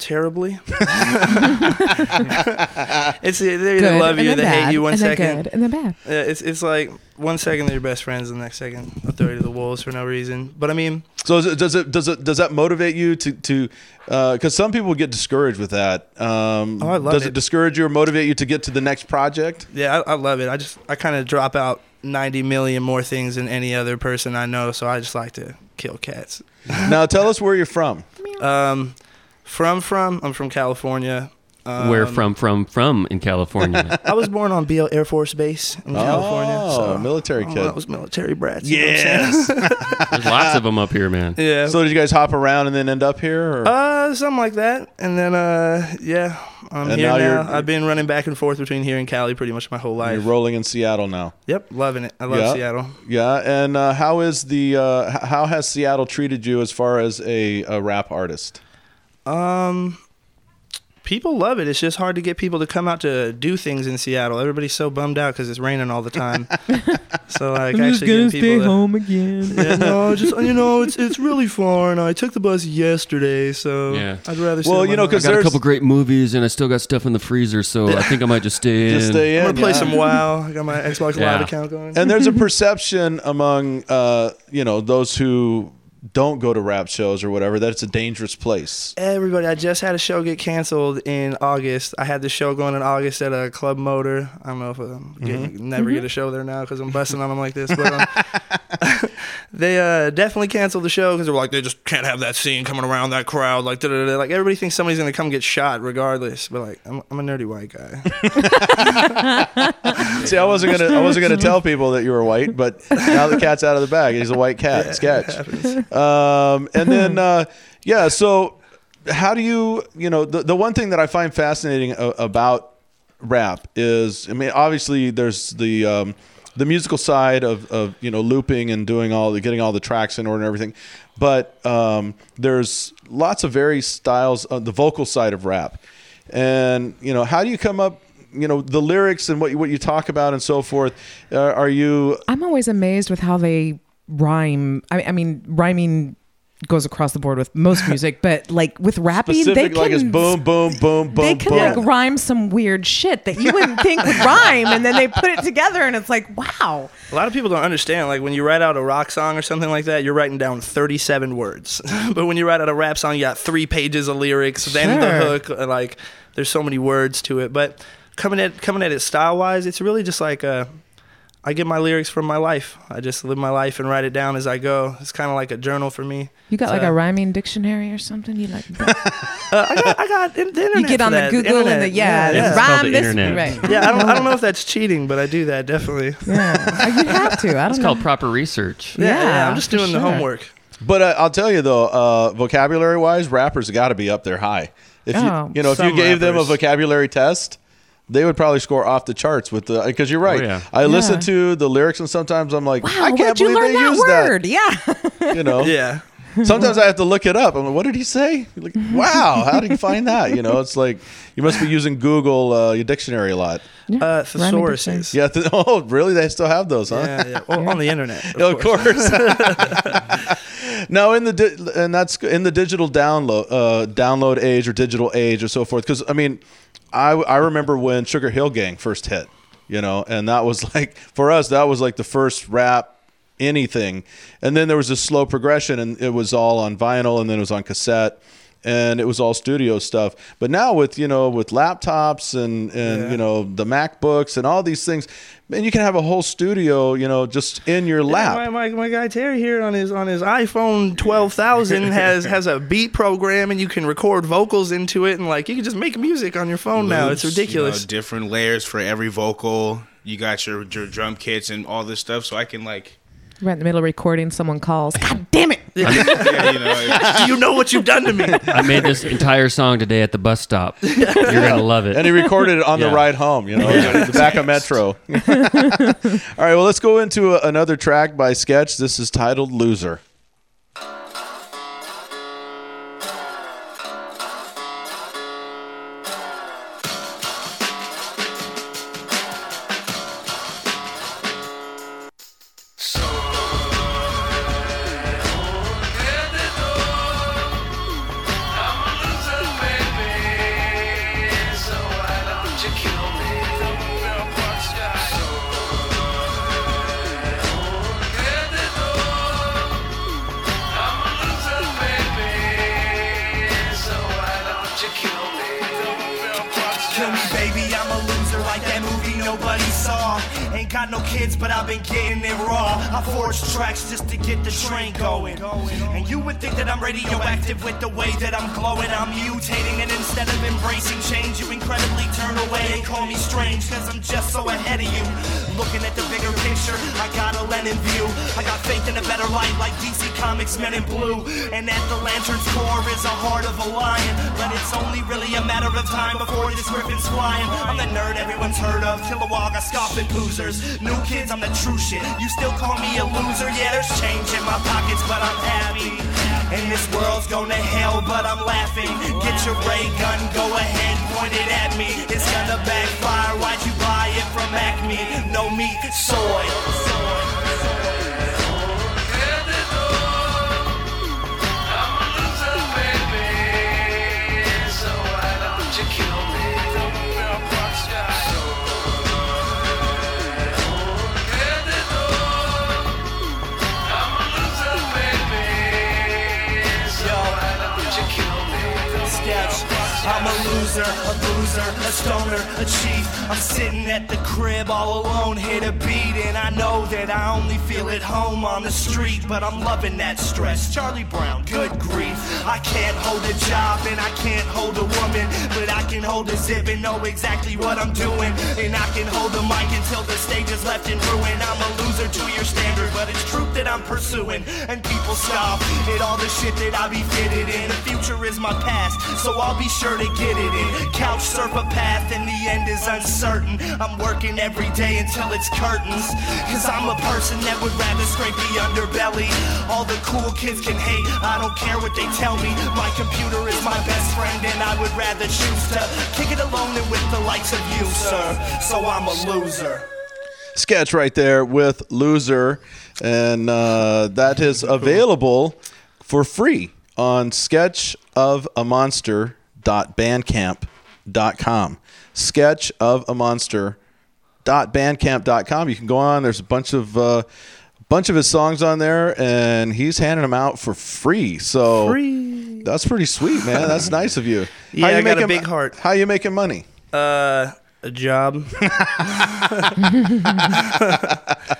terribly. it's they either good love you or and they then hate bad, you one and then second. good and then bad. Yeah, it's it's like one second they're your best friends, the next second they'll throw you to the wolves for no reason. But I mean, So, is it, does it does it does that motivate you to to because some people get discouraged with that? Um, Oh, I love does it. it. discourage you or motivate you to get to the next project? yeah, I, I love it. I just I kind of drop out ninety million more things than any other person I know, so I just like to kill cats. now, tell us where you're from. Um, from from I'm from California. Um, Where from? From? From in California. I was born on Beale Air Force Base in California. Oh, So military oh, kid. That was military brats. you know what I'm saying? There's lots of them up here, man. yeah. So, did you guys hop around and then end up here? Or? Uh, something like that. And then, uh, yeah, I'm And here now now. you're- I've been running back and forth between here and Cali pretty much my whole life. you're rolling in Seattle now. Yep, loving it. I love Yeah. Seattle. Yeah, and uh, how is the uh, how has Seattle treated you as far as a, a rap artist? Um, people love it. It's just hard to get people to come out to do things in Seattle. Everybody's so bummed out because it's raining all the time. so like actually getting people to, again. Yeah, no, just you know, it's it's really far, and I took the bus yesterday, so Yeah. I'd rather. sit Well, you know, because I got a couple great movies, and I still got stuff in the freezer, so I think I might just stay Just in. stay in. I'm gonna play yeah. some WoW. I got my Xbox Yeah. Live account going. and there's a perception among uh, you know those who don't go to rap shows or whatever that it's a dangerous place. Everybody, I just had a show get canceled in August. I had the show going in August at a Club Motor. I don't know if I'm getting, mm-hmm. never get mm-hmm. a show there now because I'm busting on them like this. But um, they uh, definitely canceled the show because they were like, they just can't have that scene coming around that crowd. Like, da-da-da. like everybody thinks somebody's gonna come get shot regardless. But like, I'm, I'm a nerdy white guy. See, I wasn't gonna I wasn't gonna tell people that you were white, but now the cat's out of the bag. He's a white cat. Sketch. Um, and then uh, yeah, so how do you you know the the one thing that I find fascinating about rap is I mean obviously there's the um, the musical side of, of you know looping and doing all the getting all the tracks in order and everything, but um, there's lots of various styles of the vocal side of rap, and you know how do you come up you know the lyrics and what you, what you talk about and so forth? Uh, are you I'm always amazed with how they rhyme. I, I mean, rhyming goes across the board with most music, but like with rapping, they can like it's boom, boom, boom, boom, they can boom. like rhyme some weird shit that you wouldn't think would rhyme, and then they put it together, and it's like, wow. A lot of people don't understand. Like when you write out a rock song or something like that, you're writing down 37 words. but when you write out a rap song, you got three pages of lyrics, then the hook. uh, Like there's so many words to it. But coming at coming at it style wise, it's really just like uh, I get my lyrics from my life. I just live my life and write it down as I go. It's kind of like a journal for me. You got like a rhyming dictionary or something? You like Uh, I got I got in- the internet. you get for on the that. Google and the yeah, yeah. It's called rhyme the this internet. right. Yeah, I don't, I don't know if that's cheating, but I do that definitely. Yeah, you have to. I don't It's know. called proper research. Yeah, yeah, Yeah, I'm just for doing the homework. But uh, I'll tell you though, uh, vocabulary wise, rappers got to be up there high. If you, Oh. you know, if you Some gave them a vocabulary test, they would probably score off the charts with the because you're right. Oh, yeah. I listen to the lyrics and sometimes I'm like, Wow, I can't where'd you believe learn they that used word? Yeah. You know, Yeah. sometimes I have to look it up. I'm like, what did he say? Like, wow, how did you find that? You know, it's like you must be using Google uh, your dictionary a lot. Uh, Rhyming thesauruses. Yeah. th- oh, really? They still have those, huh? Yeah, yeah. Well, on the internet. Of Of course. course. no, in the di- and that's in the digital download uh, download age or digital age or so forth. Because I mean, I I remember when Sugarhill Gang first hit, you know, and that was like for us that was like the first rap anything, and then there was a slow progression, and it was all on vinyl, and then it was on cassette. And it was all studio stuff, but now with you know with laptops and and Yeah. you know the MacBooks and all these things, man, you can have a whole studio, you know, just in your lap. Yeah, my, my, my guy Terry here on his on his iPhone twelve thousand has has a beat program and you can record vocals into it and like you can just make music on your phone now. It's loops, you know, ridiculous. different layers for every vocal. You got your, your drum kits and all this stuff, so I can like, Right in the middle of recording, someone calls. God damn it! yeah, you know, Do you know what you've done to me? I made this entire song today at the bus stop. You're gonna love it. and he recorded it on the Yeah. ride home, you know, the back of Metro. All right, well, let's go into a, another track by Sketch. This is titled Loser. Like DC Comics Men in Blue. And at the lantern's core is a heart of a lion. But it's only really a matter of time before this griffin's flying. I'm the nerd everyone's heard of. Scoff at boozers. New kids, I'm the true shit. You still call me a loser? Yeah, there's change in my pockets, but I'm happy. And this world's going to hell, but I'm laughing. Get your ray gun, go ahead, point it at me. It's gonna backfire. Why'd you buy it from Acme? No meat, soy. I'm a loser, a a stoner, a chief. I'm sitting at the crib all alone, hit a beat, and I know that I only feel at home on the street, but I'm loving that stress. Charlie Brown, good grief. I can't hold a job and I can't hold a woman, but I can hold a zip and know exactly what I'm doing. And I can hold the mic until the stage is left in ruin. I'm a loser to your standard, but it's truth that I'm pursuing. And people scoff at all the shit that I be fitted in. The future is my past, so I'll be sure to get it in. Couch surf a path, and the end is uncertain. I'm working every day until it's curtains. Cause I'm a person that would rather scrape the underbelly. All the cool kids can hate, I don't care what they tell me. My computer is my best friend, and I would rather choose to kick it alone than with the likes of you, sir. So I'm a loser. Sketch right there with Loser. And uh, that is available for free on sketchofamonster.bandcamp.com. Sketchofamonster.bandcamp.com. You can go on. There's a bunch of uh, bunch of his songs on there, and he's handing them out for free. So Free. that's pretty sweet, man. That's nice of you. Yeah, I got a making- big heart. How you making money? Uh, a job.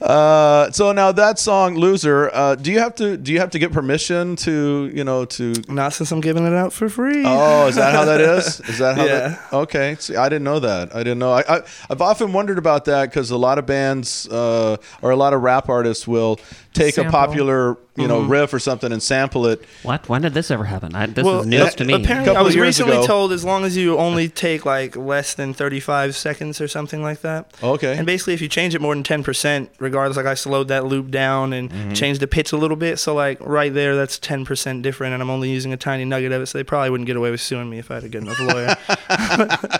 Uh, so now that song "Loser," uh, do you have to do you have to get permission to you know to? Not since I'm giving it out for free. Oh, is that how that is? Is that how? Yeah. That, okay, See, I didn't know that. I didn't know. I, I I've often wondered about that because a lot of bands uh, or a lot of rap artists will take a popular you know riff or something and sample it. What? When did this ever happen? I, this well, is news to me. apparently, I was recently ago. told as long as you only take like less than 35 seconds or something like that. Okay. And basically, if you change it more than 10%, regardless, like I slowed that loop down and Mm-hmm. changed the pitch a little bit. So, like, right there, that's 10% different, and I'm only using a tiny nugget of it. So, they probably wouldn't get away with suing me if I had a good enough lawyer.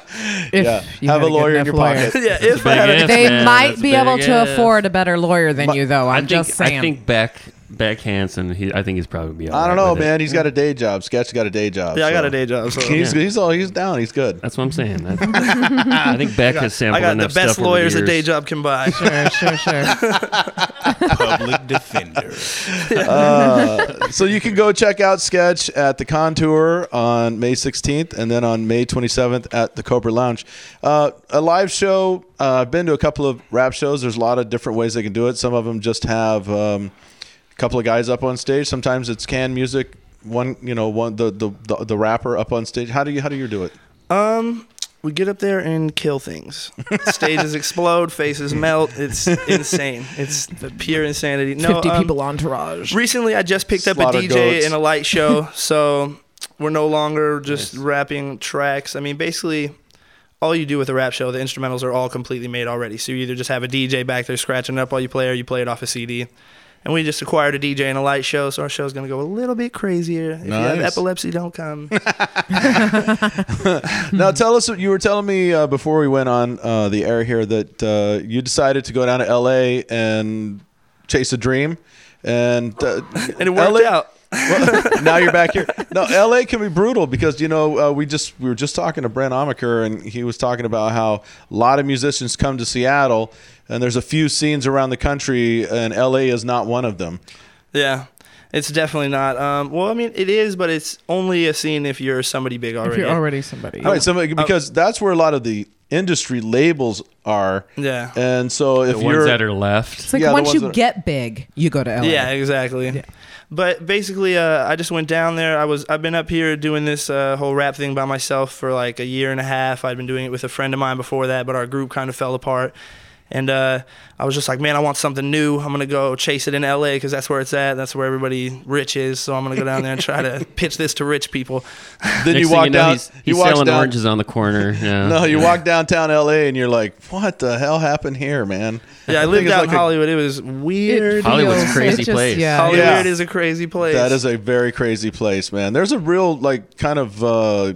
If yeah, you have had a lawyer in your lawyer. pocket. yeah, if I big had a if. They man, might be able big to afford a better lawyer than you, though. I'm think, just saying. I think Beck Beck Hansen. He, I think he's probably be. all I don't right know, with it. man. He's got a day job. Sketch got a day job. Yeah, I got a day job. So. He's he's all he's down. He's good. That's what I'm saying. That- I think Beck has sampled I got the best stuff over lawyers a day job can buy. sure, sure, sure. Public defender. Uh, so you can go check out Sketch at the Contour on May 16th, and then on May 27th at the Cobra Lounge. Uh, a live show. Uh, I've been to a couple of rap shows. There's a lot of different ways they can do it. Some of them just have um, a couple of guys up on stage. Sometimes it's canned music. One, you know, one the, the the the rapper up on stage. How do you how do you do it? Um, we get up there and kill things. Stages explode, faces melt. It's insane. It's the pure insanity. No, 50 um, people entourage. Recently, I just picked up a DJ goats. in a light show, so we're no longer just rapping tracks. I mean, basically, all you do with a rap show, the instrumentals are all completely made already. So you either just have a DJ back there scratching it up while you play, or you play it off a CD. And we just acquired a DJ and a light show, so our show's gonna go a little bit crazier. If you have epilepsy, don't come. Now tell us. what You were telling me uh, before we went on uh, the air here that uh, you decided to go down to L.A. and chase a dream, and uh, and it worked LA out. Well, now you're back here. No, LA can be brutal because you know uh, we just we were just talking to Brent Amaker and he was talking about how a lot of musicians come to Seattle and there's a few scenes around the country and LA is not one of them. Yeah, it's definitely not. Um, well, I mean, it is, but it's only a scene if you're somebody big already. if you're already somebody. Right, so because that's where a lot of the industry labels are. Yeah. And so if The you're ones that are left. It's like Yeah, once you that- get big, you go to LA. Yeah, exactly. But basically, uh, I just went down there. I was I've been up here doing this uh, whole rap thing by myself for like a year and a half. I'd been doing it with a friend of mine before that, but our group kind of fell apart. And uh, I was just like, man, I want something new. I'm gonna go chase it in LA because that's where it's at. That's where everybody rich is. So I'm gonna go down there and try to pitch this to rich people. then Next you walk you know, down he's, you he's walk selling down, oranges on the corner. Yeah. No, you walk downtown LA and you're like, what the hell happened here, man? Yeah, I lived out like in a- Hollywood. It was weird. It Hollywood's a feels- crazy just- place. Yeah. Hollywood Yeah. is a crazy place. That is a very crazy place, man. There's a real like kind of uh,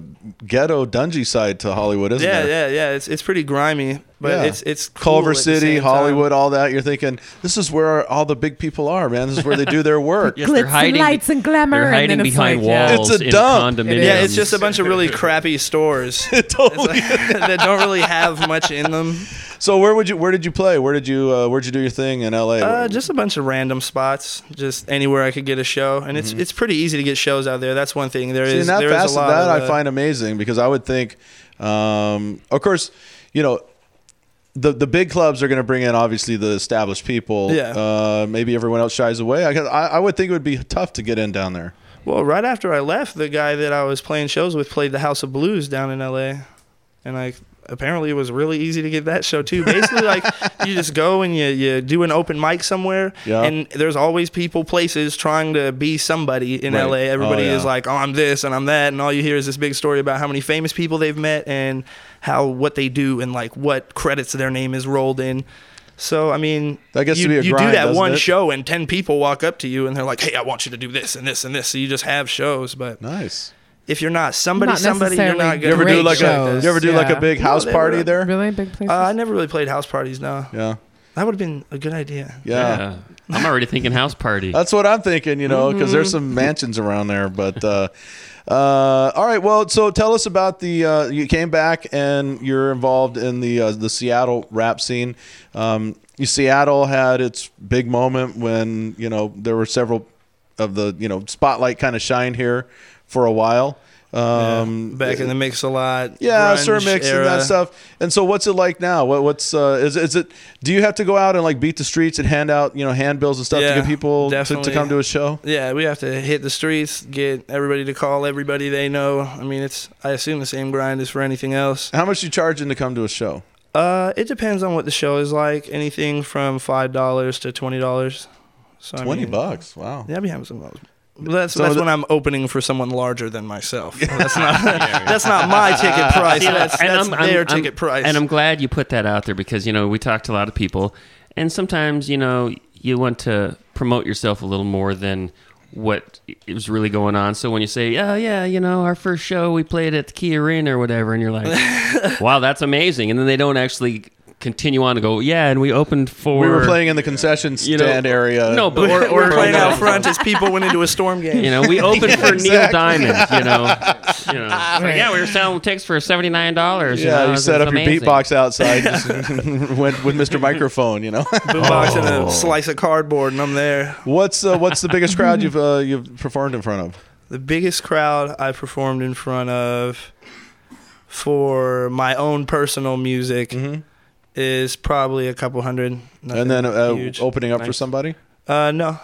ghetto dungy side to Hollywood, isn't yeah, there? yeah, yeah. It's it's pretty grimy, but Yeah. it's it's cool Culver at the City, same time. Hollywood, all that. You're thinking this is where all the big people are, man. This is where they do their work. Yes, Glitz they're and lights and glamour, They're and hiding then it's behind like, yeah. walls It's a in dump. condominiums. Yeah, it's just a bunch of really crappy stores totally. that don't really have much in them. So where would you? Where did you play? Where did you? Uh, where'd you do your thing in L.A.? Uh, just a bunch of random spots, just anywhere I could get a show, and it's it's pretty easy to get shows out there. That's one thing. There Mm-hmm. See, is there is a lot that of, I uh, find amazing because I would think, um, of course, you know, the the big clubs are going to bring in obviously the established people. Yeah. Uh, maybe everyone else shies away. I, I I would think it would be tough to get in down there. Well, right after I left, the guy that I was playing shows with played the House of Blues down in L.A. And like apparently it was really easy to get that show too. Basically, like you just go and you you do an open mic somewhere, Yeah. and there's always people, places trying to be somebody in Right. L.A. Oh, Everybody Oh, yeah. is like, oh, I'm this and I'm that, and all you hear is this big story about how many famous people they've met and how what they do and like what credits their name is rolled in. So I mean, That gets to you, be a you grind, do that one it? show and ten people walk up to you and they're like, "Hey, I want you to do this and this and this." So you just have shows, but Nice. If you're not somebody, Not somebody, you're necessarily not You ever gonna do Great like a shows, you ever do like a big No, house they party were- there? Really big places. Uh, I never really played house parties. No. Yeah. That would have been a good idea. Yeah. I'm already thinking house party. That's what I'm thinking, you know, because there's Mm-hmm. some mansions around there. But uh, uh, all right, well, so tell us about the. Uh, you came back and you're involved in the uh, the Seattle rap scene. Um, you- Seattle had its big moment when you know there were several of the you know spotlight kind of shined here for a while. Um, Back in the mix a lot. yeah, Sir Mix and that stuff. And so, what's it like now? What, what's uh, is is it? Do you have to go out and like beat the streets and hand out you know handbills and stuff to get people to, to come to a show? Yeah, we have to hit the streets, get everybody to call everybody they know. I mean, it's I assume the same grind as for anything else. How much do you charging to come to a show? Uh, it depends on what the show is like. Anything from five dollars to twenty dollars. So I Twenty mean, bucks. Wow. Yeah, I'll be having some of those. That's So that's the- when I'm opening for someone larger than myself. That's not that's not my ticket price. See, That's, and that's I'm- I'm- their I'm- ticket price. And I'm glad you put that out there because you know we talked to a lot of people, and sometimes you know you want to promote yourself a little more than what is really going on. So when you say, "Oh yeah, you know, our first show we played at the Key Arena or whatever," and you're like, "Wow, that's amazing," and then they don't actually continue on to go, "Yeah, and we opened for." We were playing in the concession you know, stand area. No, but or, or We're playing you out front as people went into a storm game. You know, we opened for Neil. Diamond. You know, you know. It's like, yeah, we were selling tickets for seventy nine dollars. yeah, know, you it's- set it's up your amazing. beatbox outside, just went with Mr. Microphone. You know, boombox and Oh. a slice of cardboard, and I'm there. what's uh, what's the biggest crowd you've uh, you've performed in front of? The biggest crowd I performed in front of for my own personal music is probably a couple hundred. And then uh, opening up for somebody. Uh, no,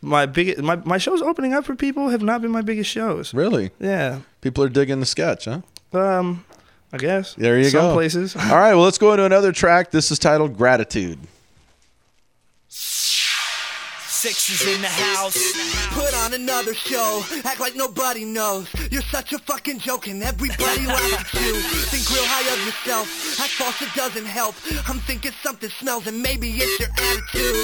my biggest my my shows opening up for people have not been my biggest shows. Really, Yeah, people are digging the sketch, huh? um, I guess. There you Some go. Some places. All right, well, let's go into another track. This is titled "Gratitude." Six is in the house. Put on another show. Act like nobody knows. You're such a fucking joke and everybody laughs at you. Think real high of yourself. Act false, it doesn't help. I'm thinking something smells and maybe it's your attitude.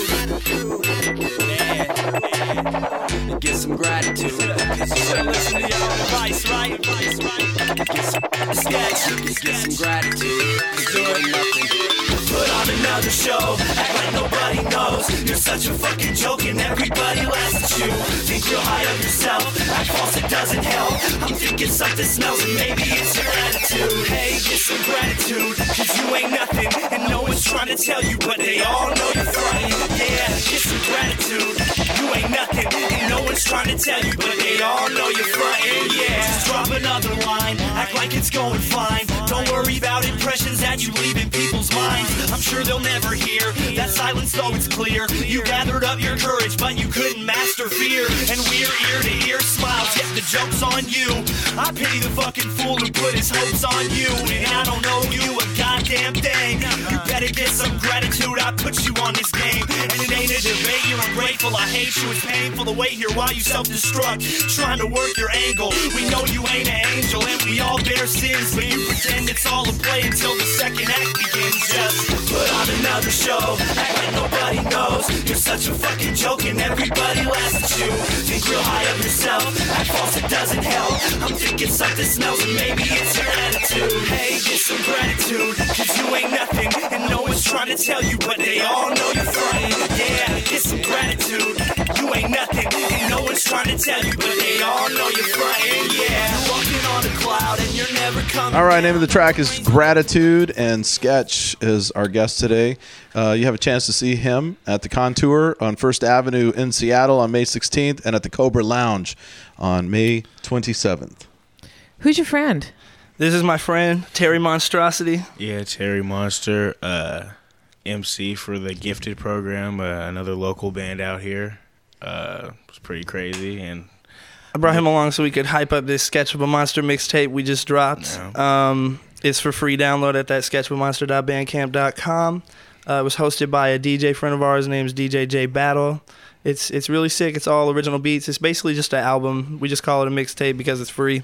Get some gratitude. So listen to your advice, right? Advice, right? Get some sketch. Get some gratitude. Cause you ain't nothing. Put on another show. Act like nobody knows. You're such a fucking joke and everybody laughs at you. Think real high of yourself. Act false, it doesn't help. I'm thinking something smells and maybe it's your attitude. Hey, get some gratitude. Cause you ain't nothing. And no one's trying to tell you, but they all know you're fronting. Yeah, get some gratitude. Trying to tell you, but they all know you're fronting. Yeah, just drop another line. Act like it's going fine. Don't worry about impressions that you leave in people's minds. I'm sure they'll never hear that silence, though it's clear. You gathered up your courage, but you couldn't master fear. And we're ear to ear smiles, yet the joke's on you. I pity the fucking fool who put his hopes on you. And I don't know you a goddamn thing. You better get some gratitude. I put you on this game. And it ain't a debate, you're ungrateful. I hate you, it's painful to wait here while you self destruct. Trying to work your angle. We know you ain't an angel, and we all bear sins. But you pretend it's all a play until the second act begins. Just put on another show. Like nobody knows. You're such a fucking joke, and everybody laughs at you. Think real high of yourself. Act false, it doesn't help. I'm thinking something smells, and maybe it's your attitude. Hey, get some gratitude, cause you ain't nothing. And no one's trying to tell you, but they all know you're fronting. Yeah, get some gratitude. You ain't nothing. And no one's trying to tell you, but they all know you're fronting. Yeah, you're walking on a cloud, and you're never coming. All right, name of the track is Gratitude, and Sketch is our guest today. Uh, you have a chance to see him at the Contour on First Avenue in Seattle on May 16th, and at the Cobra Lounge on May 27th. Who's your friend? This is my friend Terry Monstrosity. Yeah, Terry Monster, uh, MC for the Gifted program, uh, another local band out here. Uh, it's pretty crazy, and I brought him along so we could hype up this Sketch of a Monster mixtape we just dropped. Um, it's for free download at that sketchofamonster.bandcamp.com. Uh, it was hosted by a DJ friend of ours named DJ J Battle. It's it's really sick. It's all original beats. It's basically just an album. We just call it a mixtape because it's free.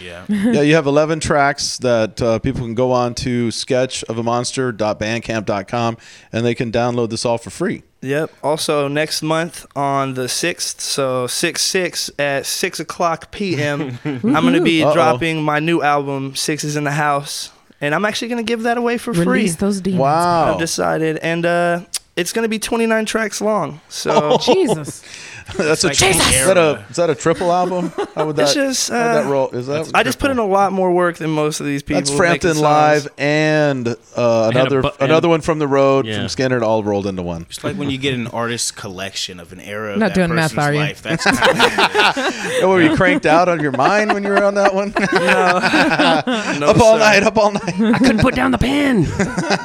yeah. yeah, you have 11 tracks that uh, people can go on to sketchofamonster.bandcamp.com and they can download this all for free. Yep. Also, next month on the 6th, so 6 6 at 6 o'clock p.m., I'm going to be Uh-oh. dropping my new album, Six is in the House. And I'm actually going to give that away for free. Release those demons. Wow. I've decided. And uh, It's gonna be 29 tracks long. So Jesus. That's a like tri- an is that a is that a triple album? How would that? It's just, how would that uh, roll? Is that? I just put in a lot more work than most of these people. That's Frampton. Live and uh, another bu- and- another one from the road Yeah. from Skynyrd all rolled into one. It's like when you get an artist collection of an era of Not that doing meth, person's are you? life. That's kind of what it is. Were you cranked out on your mind when you were on that one? No, no up all sir. night, up all night. I couldn't put down the pen.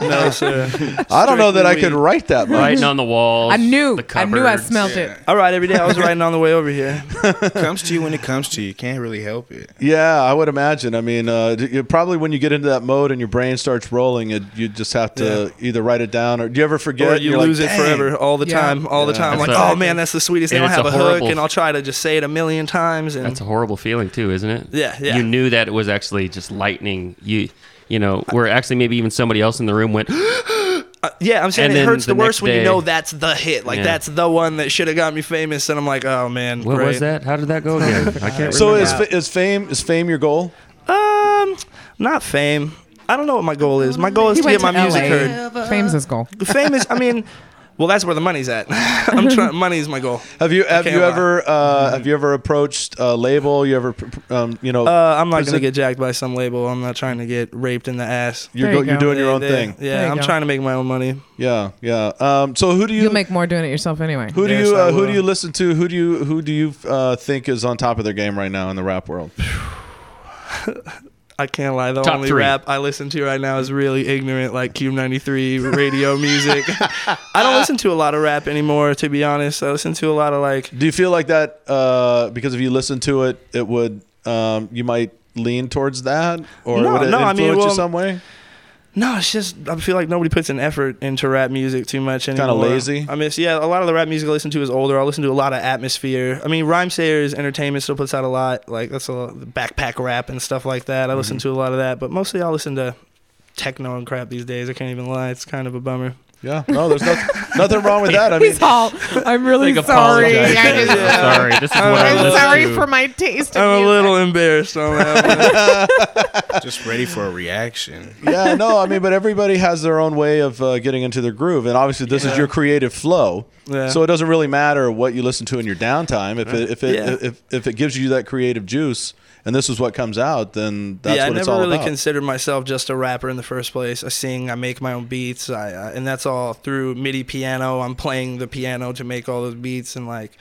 No, sir. I don't know that I could write that much. Writing on the walls. I knew. The I knew I cupboards. smelt it. All right, every day I was writing on the way over here. Comes to you when it comes to you. You can't really help it. Yeah, I would imagine. I mean, uh, you, probably when you get into that mode and your brain starts rolling, it, you just have to either write it down or do you ever forget? Or you You're like, lose it forever, all the Yeah. time, all the time. That's Like, a- oh man, that's the sweetest. They and don't have a a, hook, horrible- and I'll try to just say it a million times. And That's a horrible feeling too, isn't it? Yeah, yeah. You knew that it was actually just lightning. You, you know, where actually maybe even somebody else in the room went. Uh, yeah, I'm saying And it hurts the, the worst next when you know that's the hit. Like Yeah. that's the one that should have got me famous. And I'm like, oh man, What great. was that? How did that go again? I can't So remember. is, fa- is fame is fame your goal? Um, not fame. I don't know what my goal is. My goal is He to get my to music LA. heard. Fame's his goal. Fame is, I mean, well, that's where the money's at. I'm trying. Money is my goal. Have you have you lie. ever uh, have you ever approached a label? You ever um, you know Uh, I'm not present- gonna get jacked by some label. I'm not trying to get raped in the ass. you're There you go, you're go. doing your own they- thing. There Yeah, I'm go. trying to make my own money. Yeah, yeah. Um, so who do you You'll make more doing it yourself anyway. who do Yes, you uh, who do you listen to? Who do you who do you uh, think is on top of their game right now in the rap world? I can't lie. The Top only three. rap I listen to right now is really ignorant, like KUBE 93 radio music. I don't listen to a lot of rap anymore, to be honest. I listen to a lot of like Do you feel like that uh, because if you listen to it, it would um, you might lean towards that, or No, would it no, I influence mean, you some way? No, it's just I feel like nobody puts an effort into rap music too much anymore. Kinda lazy? I mean, it's- yeah, a lot of the rap music I listen to is older. I listen to a lot of atmosphere. I mean, Rhymesayers Entertainment still puts out a lot. Like that's a backpack rap and stuff like that. I Mm-hmm. listen to a lot of that, but mostly I listen to techno and crap these days. I can't even lie. It's kind of a bummer. Yeah, no, there's no, nothing wrong with that. I mean, He's all. I'm really Like, sorry. apologize. I just, Sorry, this is what I I'm listen sorry to. for my taste. Of I'm a music. little embarrassed on that. one. Just ready for a reaction. yeah, no, I mean, but everybody has their own way of uh, getting into their groove, and obviously this is your creative flow. Yeah. So it doesn't really matter what you listen to in your downtime. If it if it Yeah. if, if it gives you that creative juice, and this is what comes out, then that's yeah, I what it's never all really about. considered myself just a rapper in the first place. I sing, I make my own beats, I, I and that's all through MIDI piano. I'm playing the piano to make all those beats, and like,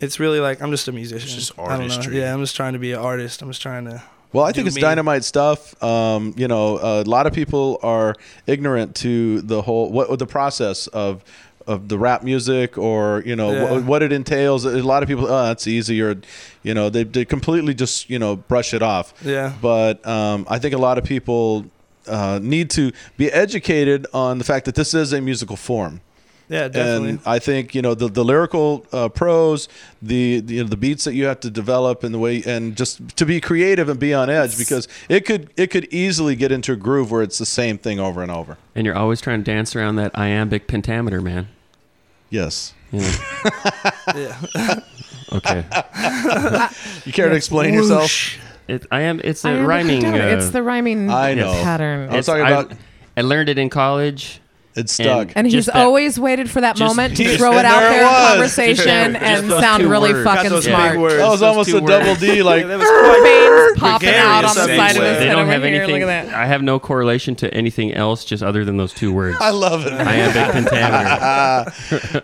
it's really like I'm just a musician. just I artistry. Yeah, I'm just trying to be an artist. I'm just trying to. Well, I think it's me. dynamite stuff. Um, you know, a lot of people are ignorant to the whole what the process of of the rap music or you know Yeah. what, what it entails. A lot of people, oh, that's easy, or you know, they they completely just you know brush it off. Yeah. But um, I think a lot of people uh, need to be educated on the fact that this is a musical form. Yeah, definitely. And I think you know the the lyrical uh, prose, the, the you know the beats that you have to develop, and the way and just to be creative and be on edge because it could it could easily get into a groove where it's the same thing over and over. and you're always trying to dance around that iambic pentameter, man. Yes. You know? yeah. Okay. You care to explain yourself? It, I am. It's a I the rhyming. Uh, it's the rhyming I know. pattern. I was it's- talking I- about I learned it in college. It's stuck. and he's that- always waited for that just- moment to just- throw it out there there in conversation Just and sound really words. fucking Got those smart. big words. that was those almost two a double. D. Like that was quite Veins popping out on the Gregarious side of his segue. They head don't have here. anything. Look at that. I have no correlation to anything else, just other than those two words. I love it. iambic pentameter.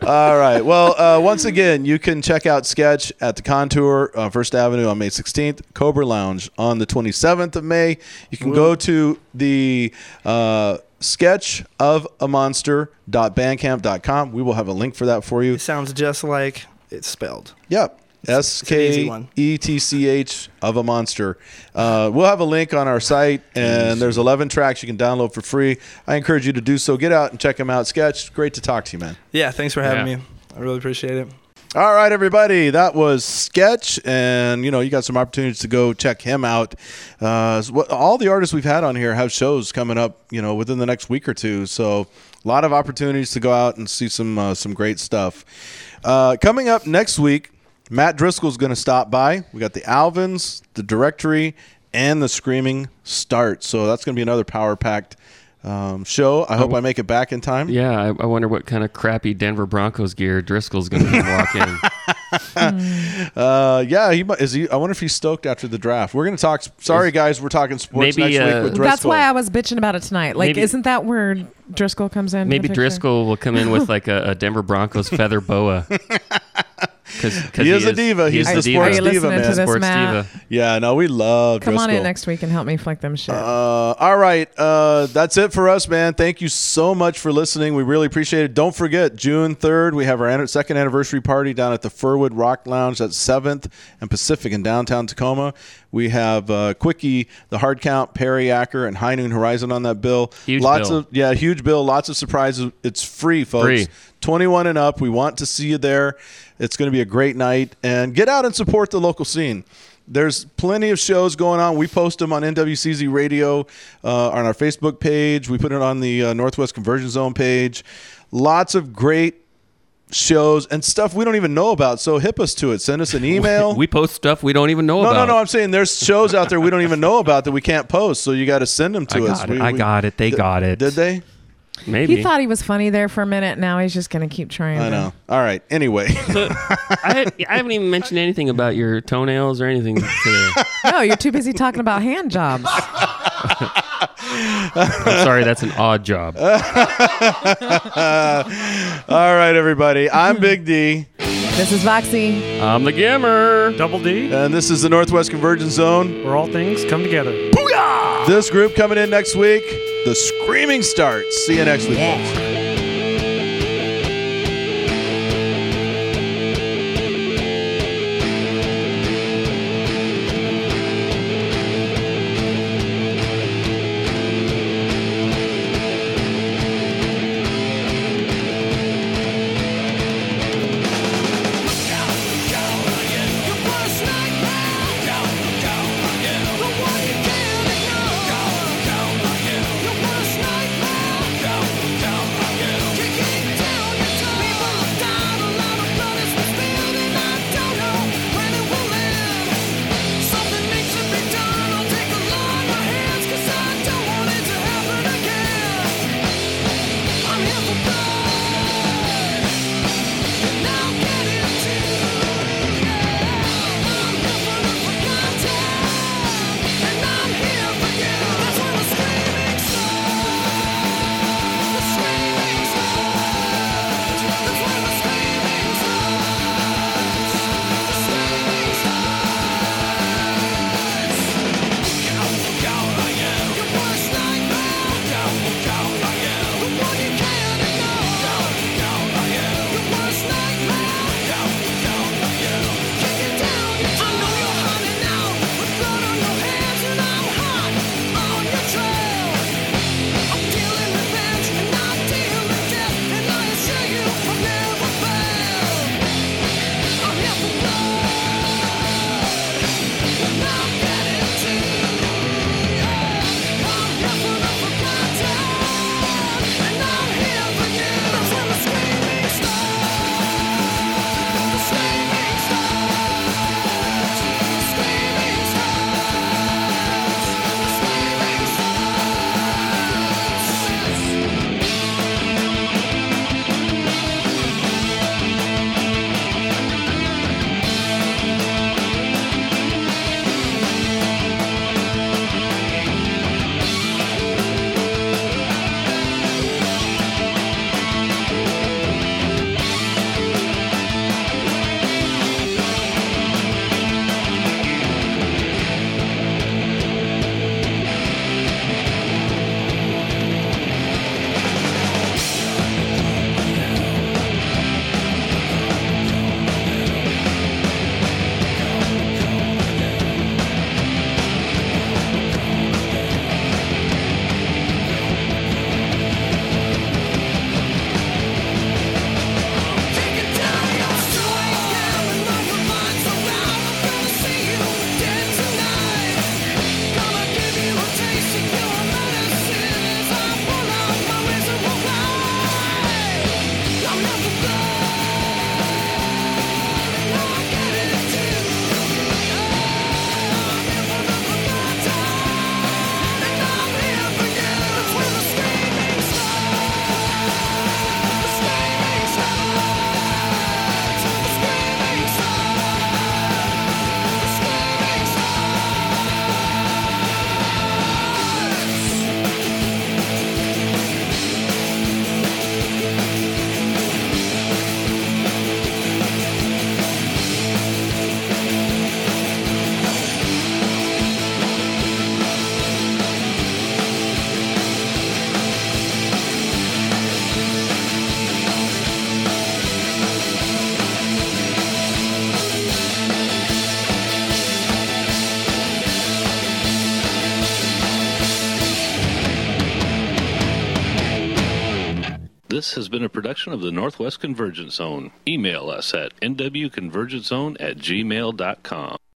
All right. Well, uh, once again, you can check out Sketch at the Contour, uh, First Avenue on May 16th, Cobra Lounge on the 27th of May. You can go to the uh, sketch of a monster.bandcamp.com. We will have a link for that for you. It sounds just like it's spelled. Yep. S an K easy one. E T C H of a monster. Uh, we'll have a link on our site, and there's 11 tracks you can download for free. I encourage you to do so. Get out and check them out. Sketch, great to talk to you, man. Yeah, thanks for having Yeah. me. I really appreciate it. All right, everybody. That was Sketch, and you know you got some opportunities to go check him out. Uh, all the artists we've had on here have shows coming up, you know, within the next week or two. So a lot of opportunities to go out and see some uh, some great stuff. Uh, coming up next week, Matt Driscoll's going to stop by. We got the Alvins, the Directory, and the Screaming Start. So that's going to be another power packed um, show. I hope I make it back in time. Yeah, I, I wonder what kind of crappy Denver Broncos gear Driscoll's going to walk in. Uh, yeah, he mu- is. He, I wonder if he's stoked after the draft. We're gonna talk. Sorry, guys, we're talking sports Maybe, next uh, week with Driscoll. That's why I was bitching about it tonight. Like, Maybe- isn't that where Driscoll comes in? Maybe the? Driscoll will come in with like a, a Denver Broncos feather boa. Cause, 'cause He is a diva. He's the diva. sports diva, listening to man. this, Sports Matt? diva. Yeah, no, we love. Come on in next week and help me flick them shit. Uh, all right. Uh, that's it for us, man. Thank you so much for listening. We really appreciate it. Don't forget, June 3rd, we have our second anniversary party down at the Furwood Rock Lounge. at 7th and Pacific in downtown Tacoma. We have uh, Quickie, the Hard Count, Perry Acker, and High Noon Horizon on that bill. Huge Lots bill. of yeah, huge bill. Lots of surprises. It's free, folks. Free. 21 and up. We want to see you there. It's going to be a great night. And get out and support the local scene. There's plenty of shows going on. We post them on NWCZ Radio uh, on our Facebook page. We put it on the uh, Northwest Convergence Zone page. Lots of great shows and stuff we don't even know about. So hip us to it. Send us an email. We post stuff we don't even know no, about. no, no. No, I'm saying there's shows out there we don't even know about that we can't post. So you got to send them to I us. got it. We- I we- got it. They Did- got it. Did they? Maybe. he thought he was funny there for a minute. Now he's just going to keep trying. I to- know. All right. Anyway. I, I haven't even mentioned anything about your toenails or anything today. No, you're too busy talking about hand jobs. I'm sorry, that's an odd job. All right, everybody. I'm Big D. This is Foxy. I'm the Gimmer. Double D, And this is the Northwest Convergence Zone. where all things come together. Booyah! This group coming in next week, the Screaming Starts. See you next week, folks. This has been a production of the Northwest Convergence Zone. Email us at nwconvergencezone at gmail.com.